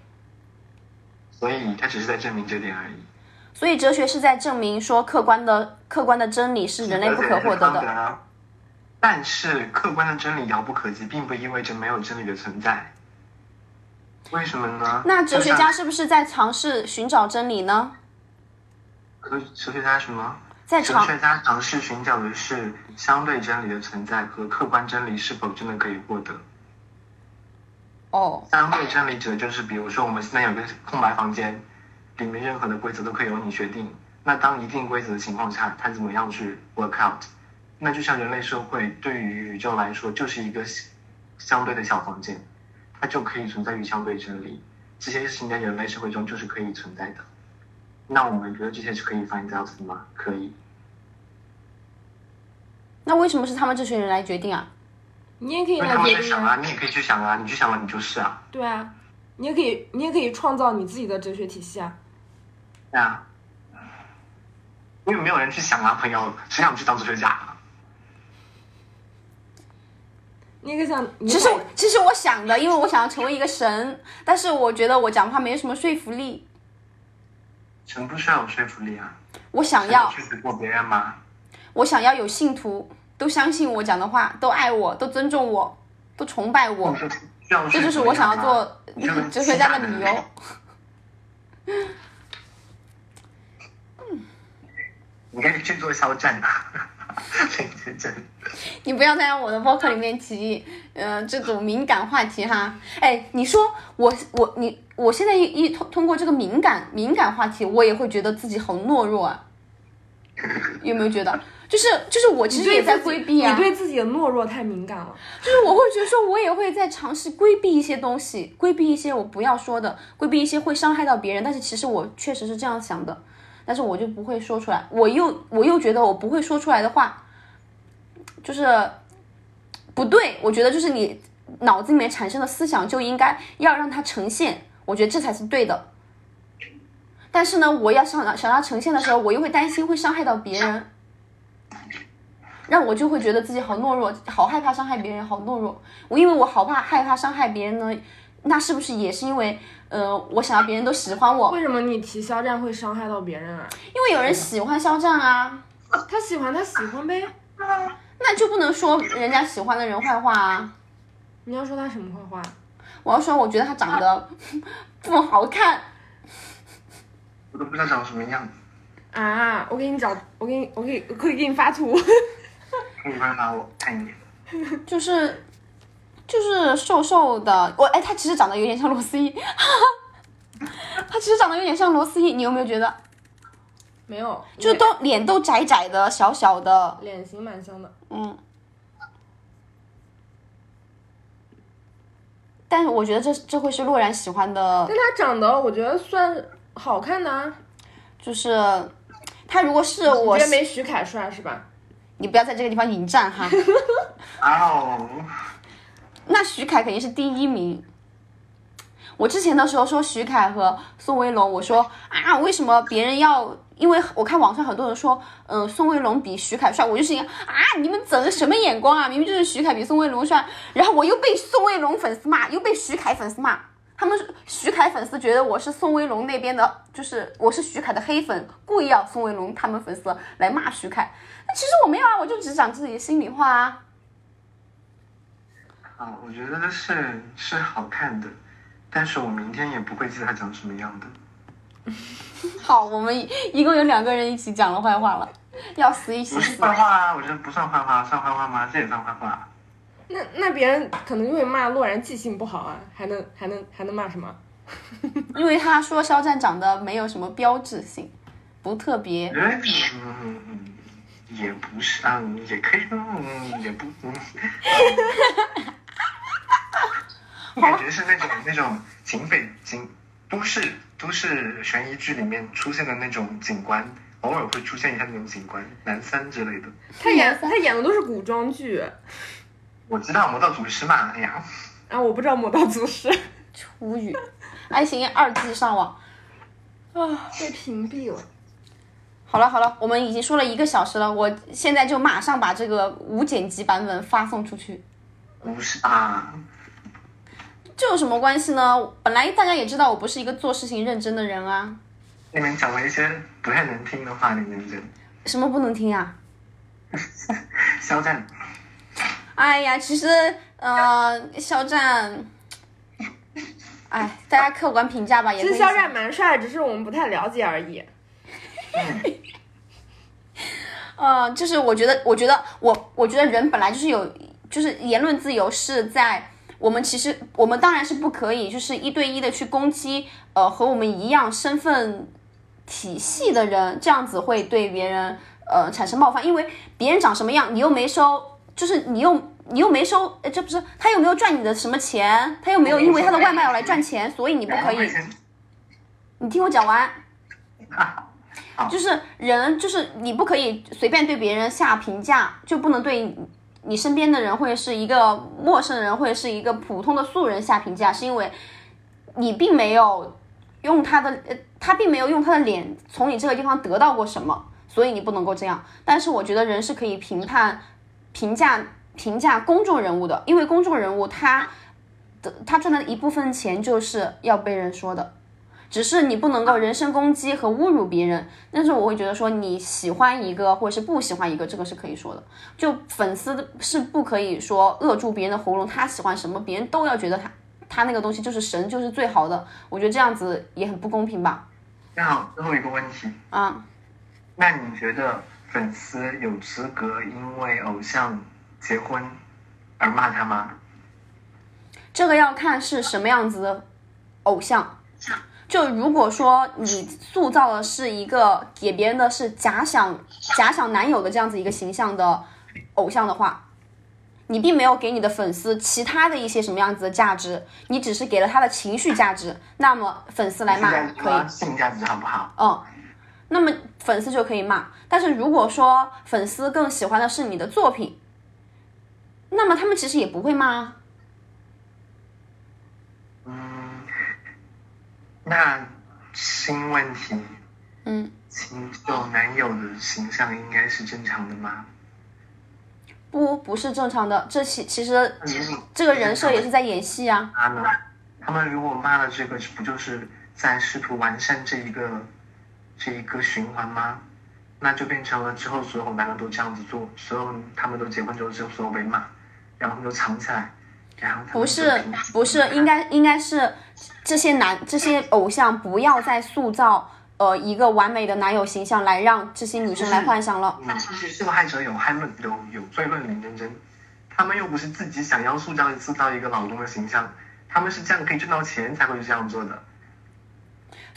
Speaker 3: 所以他只是在证明这点而已。
Speaker 2: 所以哲学是在证明说客观的客观的真理是人类不可获得的。
Speaker 3: 的。但是客观的真理遥不可及，并不意味着没有真理的存在。为什么呢？
Speaker 2: 那哲学家是不是在尝试寻找真理呢？
Speaker 3: 科哲学家什么？
Speaker 2: 在
Speaker 3: 哲学家尝试寻找的是相对真理的存在和客观真理是否真的可以获得。
Speaker 2: 哦，
Speaker 3: 相对真理者就是，比如说我们现在有个空白房间，里面任何的规则都可以由你决定。那当一定规则的情况下，它怎么样去 work out？那就像人类社会对于宇宙来说，就是一个相对的小房间，它就可以存在于相对真理。这些事情在人类社会中就是可以存在的。那我们觉得这些是可以 find out 的吗？可以。
Speaker 2: 那为什么是他们这群人来决定啊？
Speaker 1: 你也可以来决定
Speaker 3: 在想啊，你也可以去想啊，你去想了，你就是啊，
Speaker 1: 对啊，你也可以，你也可以创造你自己的哲学体系啊。
Speaker 3: 对啊。因为没有人去想啊，朋友，谁想去当哲学家啊？
Speaker 1: 你可想，
Speaker 2: 其实其实我想的，因为我想要成为一个神，但是我觉得我讲话没什么说服力。
Speaker 3: 神不需要有说服力啊。
Speaker 2: 我想要
Speaker 3: 说服过别人吗？
Speaker 2: 我想要有信徒都相信我讲的话，都爱我，都尊重我，都崇拜我，这就是我想要做哲学家的理由。
Speaker 3: 你赶紧去做肖战吧。
Speaker 2: 你不要再让我的播客里面提，呃，这种敏感话题哈。哎，你说我我你我现在一一通通过这个敏感敏感话题，我也会觉得自己好懦弱啊。有没有觉得？就是就是我其实也在规避啊。
Speaker 1: 你对自己的懦弱太敏感了。
Speaker 2: 就是我会觉得说，我也会在尝试规避一些东西，规避一些我不要说的，规避一些会伤害到别人。但是其实我确实是这样想的，但是我就不会说出来。我又我又觉得我不会说出来的话，就是不对。我觉得就是你脑子里面产生的思想就应该要让它呈现，我觉得这才是对的。但是呢，我要想想让它呈现的时候，我又会担心会伤害到别人。让我就会觉得自己好懦弱，好害怕伤害别人，好懦弱。我因为我好怕害怕伤害别人呢，那是不是也是因为，呃，我想要别人都喜欢我？
Speaker 1: 为什么你提肖战会伤害到别人啊？
Speaker 2: 因为有人喜欢肖战啊，
Speaker 1: 他喜欢他喜欢呗，
Speaker 2: 那就不能说人家喜欢的人坏话啊。
Speaker 1: 你要说他什么坏话？
Speaker 2: 我要说，我觉得他长得 不好看。
Speaker 3: 我都不知道长什么样子，
Speaker 1: 啊！我给你找，我给你，我可以，我可以给你发图。
Speaker 3: 可以快拿我看一眼。
Speaker 2: 就是就是瘦瘦的，我哎，他其实长得有点像罗思怡，他其实长得有点像罗思怡，你有没有觉得？
Speaker 1: 没有，
Speaker 2: 就是都脸都窄窄的、小小的，
Speaker 1: 脸型蛮像的。
Speaker 2: 嗯。但是我觉得这这会是洛然喜欢的
Speaker 1: 但，他长得我觉得算好看的啊，
Speaker 2: 就是他如果是我
Speaker 1: 你觉得没徐凯帅是吧？
Speaker 2: 你不要在这个地方引战哈。
Speaker 3: 哦，
Speaker 2: 那徐凯肯定是第一名。我之前的时候说徐凯和宋威龙，我说啊，为什么别人要？因为我看网上很多人说，嗯、宋威龙比徐凯帅，我就心想啊，你们整的什么眼光啊？明明就是徐凯比宋威龙帅，然后我又被宋威龙粉丝骂，又被徐凯粉丝骂。他们是徐凯粉丝觉得我是宋威龙那边的，就是我是徐凯的黑粉，故意要宋威龙他们粉丝来骂徐凯。那其实我没有啊，我就只讲自己的心里话啊。
Speaker 3: 啊，我觉得是是好看的，但是我明天也不会记得他长什么样的。
Speaker 2: 好，我们一一共有两个人一起讲了坏话了，要死一起
Speaker 3: 不是
Speaker 2: 死。
Speaker 3: 坏话啊，我觉得不算坏话，算坏话吗？这也算坏话。
Speaker 1: 那那别人可能因为骂洛然记性不好啊，还能还能还能骂什么？
Speaker 2: 因为他说肖战长得没有什么标志性，不特别。
Speaker 3: 嗯嗯嗯，也不是，嗯，也可以，嗯，也不，嗯。感觉是那种那种警匪警都市都市悬疑剧里面出现的那种警官，偶尔会出现一下那种警官，男三之类的。
Speaker 1: 他演他演的都是古装剧
Speaker 3: 我知道《魔道祖师》嘛，哎呀，
Speaker 1: 啊，我不知道《魔道祖师 》
Speaker 2: 无语。爱情二季上网。
Speaker 1: 啊，被屏蔽了。
Speaker 2: 好了好了，我们已经说了一个小时了，我现在就马上把这个无剪辑版本发送出去。
Speaker 3: 不是啊，
Speaker 2: 这有什么关系呢？本来大家也知道我不是一个做事情认真的人啊。
Speaker 3: 你们讲了一些不太能听的话，你们这
Speaker 2: 什么不能听啊？
Speaker 3: 肖战，
Speaker 2: 哎呀，其实呃，肖战，哎，大家客观评价吧，
Speaker 1: 其实肖战蛮帅，只是我们不太了解而已。
Speaker 3: 嗯，
Speaker 2: 呃，就是我觉得，我觉得我我觉得人本来就是有，就是言论自由是在我们其实我们当然是不可以就是一对一的去攻击呃和我们一样身份体系的人，这样子会对别人呃产生冒犯，因为别人长什么样你又没收，就是你又你又没收，呃这不是他又没有赚你的什么钱，他又没有因为他的外卖要来赚钱，所以你不可以。你听我讲完。就是人，就是你不可以随便对别人下评价，就不能对你身边的人或者是一个陌生人或者是一个普通的素人下评价，是因为你并没有用他的，呃，他并没有用他的脸从你这个地方得到过什么，所以你不能够这样。但是我觉得人是可以评判、评价评价公众人物的，因为公众人物他的他赚的一部分钱就是要被人说的。只是你不能够人身攻击和侮辱别人，但是我会觉得说你喜欢一个或者是不喜欢一个，这个是可以说的。就粉丝是不可以说扼住别人的喉咙，他喜欢什么，别人都要觉得他他那个东西就是神，就是最好的。我觉得这样子也很不公平吧。
Speaker 3: 那好，最后一个问题，
Speaker 2: 啊，
Speaker 3: 那你觉得粉丝有资格因为偶像结婚而骂他吗？
Speaker 2: 这个要看是什么样子的偶像。就如果说你塑造的是一个给别人的是假想假想男友的这样子一个形象的偶像的话，你并没有给你的粉丝其他的一些什么样子的价值，你只是给了他的情绪价值，那么粉丝来骂可以，
Speaker 3: 性价值好不好？
Speaker 2: 嗯，那么粉丝就可以骂。但是如果说粉丝更喜欢的是你的作品，那么他们其实也不会骂。
Speaker 3: 嗯，那新问题，
Speaker 2: 嗯，
Speaker 3: 新秀男友的形象应该是正常的吗？
Speaker 2: 不，不是正常的。这其其实
Speaker 3: 嗯
Speaker 2: 这个人设也是在演戏啊。
Speaker 3: 他们？他们如果骂了这个，不就是在试图完善这一个这一个循环吗？那就变成了之后所有男的都这样子做，所有他们都结婚之后，之后所有被骂，然后他们就藏起来，然后
Speaker 2: 不是不是，应该应该是这些男这些偶像不要再塑造呃一个完美的男友形象来让这些女生来幻想了。
Speaker 3: 嗯，其实受害者有害论有有罪论林真真，他们又不是自己想要塑造塑造一个老公的形象，他们是这样可以挣到钱才会这样做的。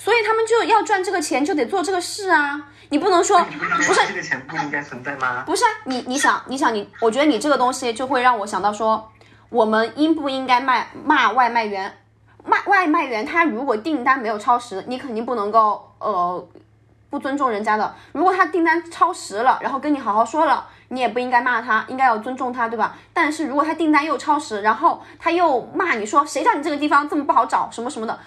Speaker 2: 所以他们就要赚这个钱，就得做这个事啊！你不能说
Speaker 3: 不
Speaker 2: 是
Speaker 3: 这个钱不应该存在吗？
Speaker 2: 不是啊你你想你想你，我觉得你这个东西就会让我想到说，我们应不应该卖骂外卖员？卖外卖员他如果订单没有超时，你肯定不能够呃不尊重人家的。如果他订单超时了，然后跟你好好说了，你也不应该骂他，应该要尊重他，对吧？但是如果他订单又超时，然后他又骂你说谁叫你这个地方这么不好找什么什么的，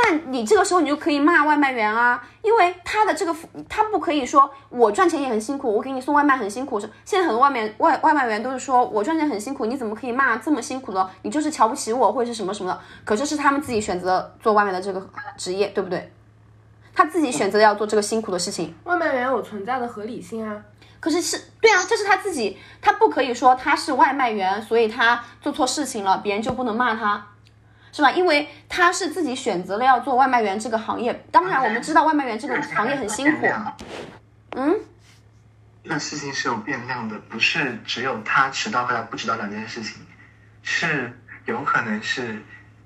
Speaker 2: 那你这个时候你就可以骂外卖员啊，因为他的这个他不可以说我赚钱也很辛苦，我给你送外卖很辛苦。是现在很多外面外外卖员都是说我赚钱很辛苦，你怎么可以骂这么辛苦的？你就是瞧不起我或者是什么什么的。可是是他们自己选择做外卖的这个职业，对不对？他自己选择要做这个辛苦的事情，
Speaker 1: 外卖员有存在的合理性啊。
Speaker 2: 可是是对啊，这是他自己，他不可以说他是外卖员，所以他做错事情了，别人就不能骂他，是吧？因为他是自己选择了要做外卖员这个行业。当然，我们知道外卖员这个行业很辛苦。嗯，
Speaker 3: 那事情是有变量的，不是只有他迟到和他不迟到两件事情，是有可能是，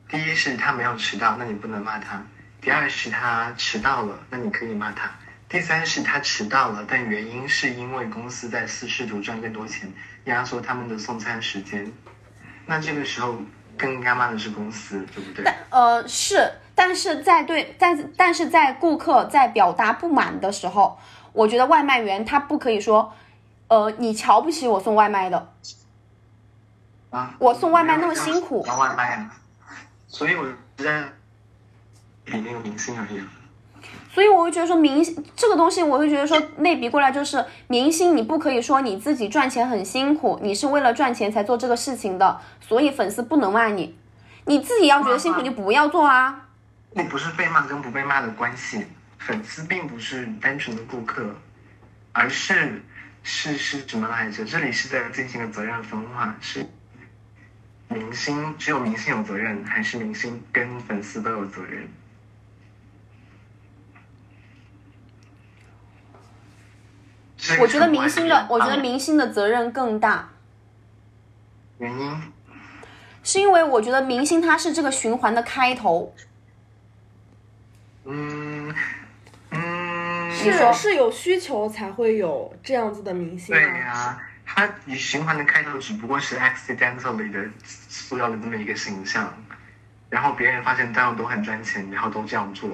Speaker 3: 第一是他没有迟到，那你不能骂他；第二是他迟到了，那你可以骂他；第三是他迟到了，但原因是因为公司在试试图赚更多钱，压缩他们的送餐时间，那这个时候更应该骂的是公司，对不对？
Speaker 2: 但呃是，但是在对，但但是在顾客在表达不满的时候，我觉得外卖员他不可以说，呃，你瞧不起我送外卖的，
Speaker 3: 啊，
Speaker 2: 我送外卖那么辛苦
Speaker 3: 送外卖啊，所以我在比那个明星而已。
Speaker 2: 所以我会觉得说明星这个东西，我会觉得说类比过来就是明星，你不可以说你自己赚钱很辛苦，你是为了赚钱才做这个事情的，所以粉丝不能骂你，你自己要觉得辛苦就不要做啊。
Speaker 3: 那不是被骂跟不被骂的关系，粉丝并不是单纯的顾客，而是是是什么来着？这里是在进行了责任分化，是明星只有明星有责任，还是明星跟粉丝都有责任？这个
Speaker 2: 我觉得明星的，我觉得明星的责任更大，
Speaker 3: 原因
Speaker 2: 是因为我觉得明星他是这个循环的开头。
Speaker 3: 嗯嗯，
Speaker 1: 是是有需求才会有这样子的明星
Speaker 3: 对
Speaker 1: 啊。
Speaker 3: 呀、他以循环的开头只不过是 accidentally 的塑造了这么一个形象，然后别人发现大家都很赚钱，然后都这样做。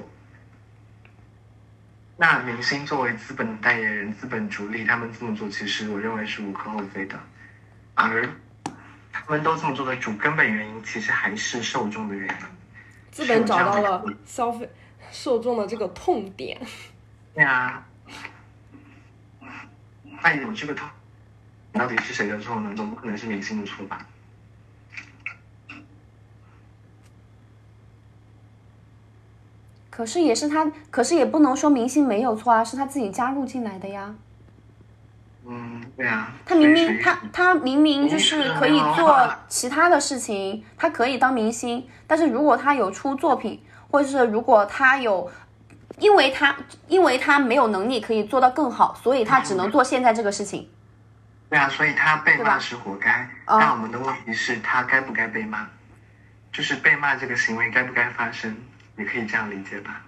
Speaker 3: 那明星作为资本代言人、资本主力，他们这么做，其实我认为是无可厚非的。而他们都这么做的主根本原因，其实还是受众的原因。
Speaker 1: 资本找到了消费受众的这个痛点。
Speaker 3: 对啊，他有这个痛，到底是谁的错呢？总不可能是明星的错吧？
Speaker 2: 可是也是他，可是也不能说明星没有错啊，是他自己加入进来的呀。
Speaker 3: 嗯，对啊。
Speaker 2: 他明明他他明明就是可以做其他的事情，他可以当明星，但是如果他有出作品，或者是如果他有，因为他因为他没有能力可以做到更好，所以他只能做现在这个事情。
Speaker 3: 对啊，所以他被骂是活该。
Speaker 2: 哦
Speaker 3: 但我们的问题是，他该不该被骂？就是被骂这个行为该不该发生？你可以这样理解吧？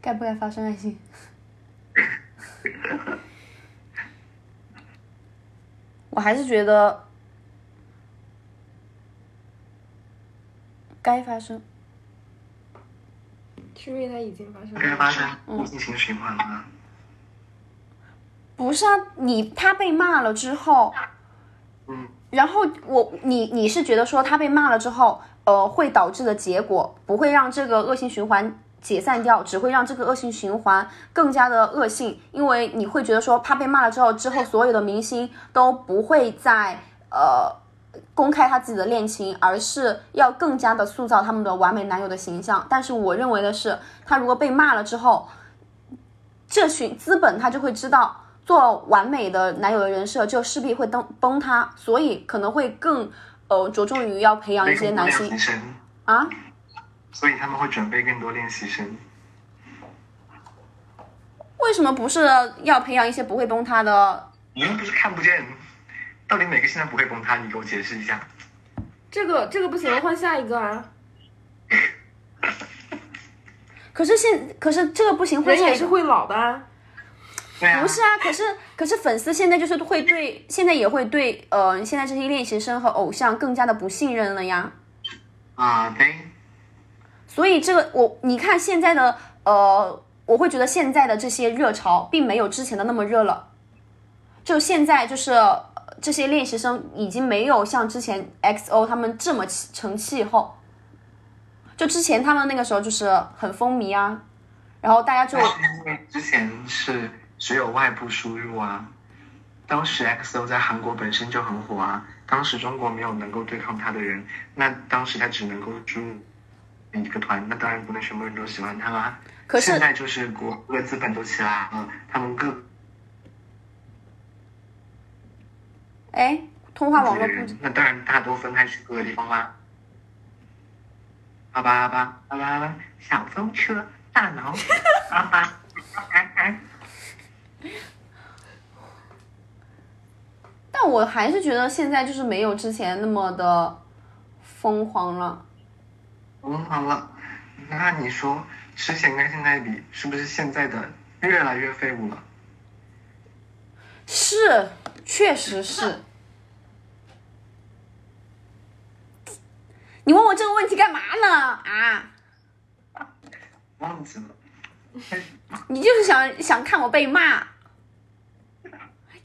Speaker 2: 该不该发生爱情？我还是觉得该发生。
Speaker 1: 是因为它已经发生了。
Speaker 3: 该发生
Speaker 2: 嗯
Speaker 3: 恶性循环吗？
Speaker 2: 不是啊，你他被骂了之后，
Speaker 3: 嗯，
Speaker 2: 然后我你你是觉得说他被骂了之后，呃，会导致的结果不会让这个恶性循环解散掉，只会让这个恶性循环更加的恶性，因为你会觉得说他被骂了之后，之后所有的明星都不会再呃公开他自己的恋情，而是要更加的塑造他们的完美男友的形象。但是我认为的是，他如果被骂了之后，这群资本他就会知道。做完美的男友的人设，就势必会崩崩塌，所以可能会更呃着重于要培养一些男星
Speaker 3: 练习生，
Speaker 2: 啊。
Speaker 3: 所以他们会准备更多练习生。
Speaker 2: 为什么不是要培养一些不会崩塌的？
Speaker 3: 你又不是看不见，到底哪个现在不会崩塌？你给我解释一下。
Speaker 1: 这个 这个不行，换下一个啊！
Speaker 2: 可是现可是这个不行，会
Speaker 1: 人也是会老的啊。
Speaker 2: 不是啊？可是可是粉丝现在就是会对现在也会对呃现在这些练习生和偶像更加的不信任了呀。
Speaker 3: 啊，对，
Speaker 2: 所以这个我你看现在的呃，我会觉得现在的这些热潮并没有之前的那么热了。就现在就是呃这些练习生已经没有像之前 XO 他们这么成气候。就之前他们那个时候就是很风靡啊，然后大家就
Speaker 3: 之前是只有外部输入啊，当时 XO 在韩国本身就很火啊，当时中国没有能够对抗他的人，那当时他只能够输入一个团，那当然不能全部人都喜欢他啦。
Speaker 2: 可是
Speaker 3: 现在就是国各资本都起来了，他们各
Speaker 2: 哎，通话网络不
Speaker 3: 人，那当然大家都分开去各个地方啦。好吧，好吧，好吧，好吧，小风车，大脑，哈哈，哎哎。
Speaker 2: 但我还是觉得现在就是没有之前那么的疯狂了。
Speaker 3: 疯狂了，那你说之前跟现在比，是不是现在的越来越废物了？
Speaker 2: 是，确实是。你问我这个问题干嘛呢？啊，
Speaker 3: 忘记了。
Speaker 2: 你就是想想看我被骂，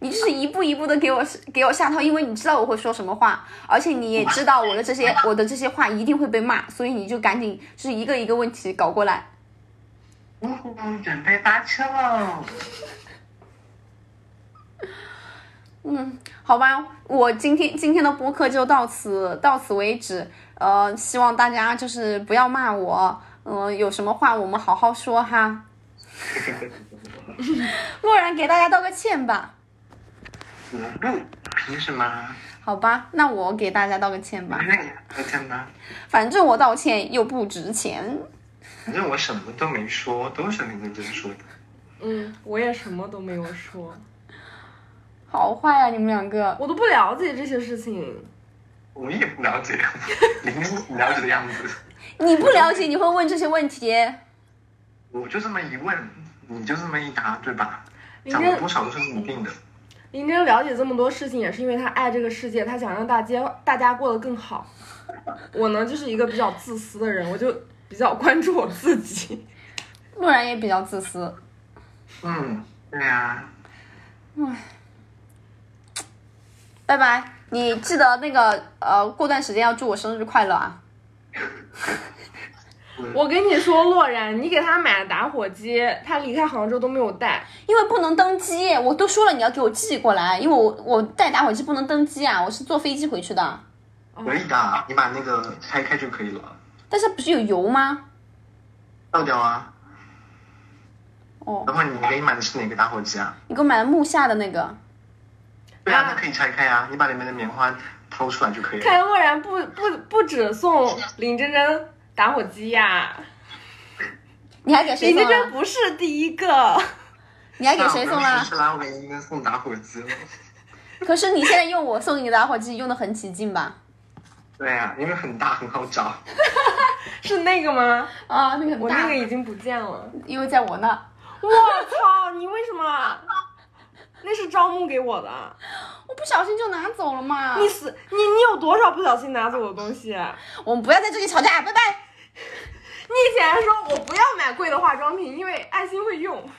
Speaker 2: 你就是一步一步的给我给我下套，因为你知道我会说什么话，而且你也知道我的这些我的这些话一定会被骂，所以你就赶紧就是一个一个问题搞过来。
Speaker 3: 呜呼，准备发车喽！
Speaker 2: 嗯，好吧，我今天今天的播客就到此到此为止。呃，希望大家就是不要骂我，嗯、有什么话我们好好说哈。洛然给大家道个歉吧，
Speaker 3: 我不，凭什么？
Speaker 2: 好吧，那我给大家道个歉吧，
Speaker 3: 那你道歉吧。
Speaker 2: 反正我道歉又不值钱。
Speaker 3: 反正我什么都没说，都是你认真说的。
Speaker 1: 嗯，我也什么都没有说，
Speaker 2: 好坏啊，你们两个！
Speaker 1: 我都不了解这些事情。
Speaker 3: 我也不了解，你不了解的样子。
Speaker 2: 你不了解，你会问这些问题。
Speaker 3: 我就这么一问，你就这么一答，对吧？
Speaker 1: 林真
Speaker 3: 讲了多少都是你定的。
Speaker 1: 林真了解这么多事情，也是因为他爱这个世界，他想让大家大家过得更好。我呢，就是一个比较自私的人，我就比较关注我自己。
Speaker 2: 陆然也比较自私。
Speaker 3: 嗯，对呀、
Speaker 2: 拜拜，你记得那个呃，过段时间要祝我生日快乐啊！
Speaker 1: 我跟你说，洛然，你给他买的打火机，他离开杭州都没有带。
Speaker 2: 因为不能登机，我都说了你要给我寄过来，因为我我带打火机不能登机啊，我是坐飞机回去的。
Speaker 3: 可以的，你把那个拆开就可以了，
Speaker 2: 但是不是有油吗？
Speaker 3: 倒掉啊。
Speaker 2: 哦，
Speaker 3: 然后你给你买的是哪个打火机啊？
Speaker 2: 你给我买的木下的那个，
Speaker 3: 对啊，
Speaker 1: 啊
Speaker 3: 那可以拆开啊，你把里面的棉花掏出来就可以了。
Speaker 1: 看洛然不不不止送林真真打火机呀、
Speaker 2: 你还给谁送了？
Speaker 1: 真真不是第一个。
Speaker 2: 你还给谁送了？
Speaker 3: 是啦，我给你们送打火机了。
Speaker 2: 可是你现在用我送你的打火机用的很起劲吧？
Speaker 3: 对啊，因为很大很好找。
Speaker 1: 是那个吗？
Speaker 2: 啊，那个
Speaker 1: 我那个已经不见了。
Speaker 2: 因为在我那，
Speaker 1: 我操！你为什么？那是招募给我的。
Speaker 2: 我不小心就拿走了嘛。
Speaker 1: 你死你你有多少不小心拿走的东西？
Speaker 2: 我们不要在这里吵架，拜拜。
Speaker 1: 你以前说我不要买贵的化妆品，因为爱心会用。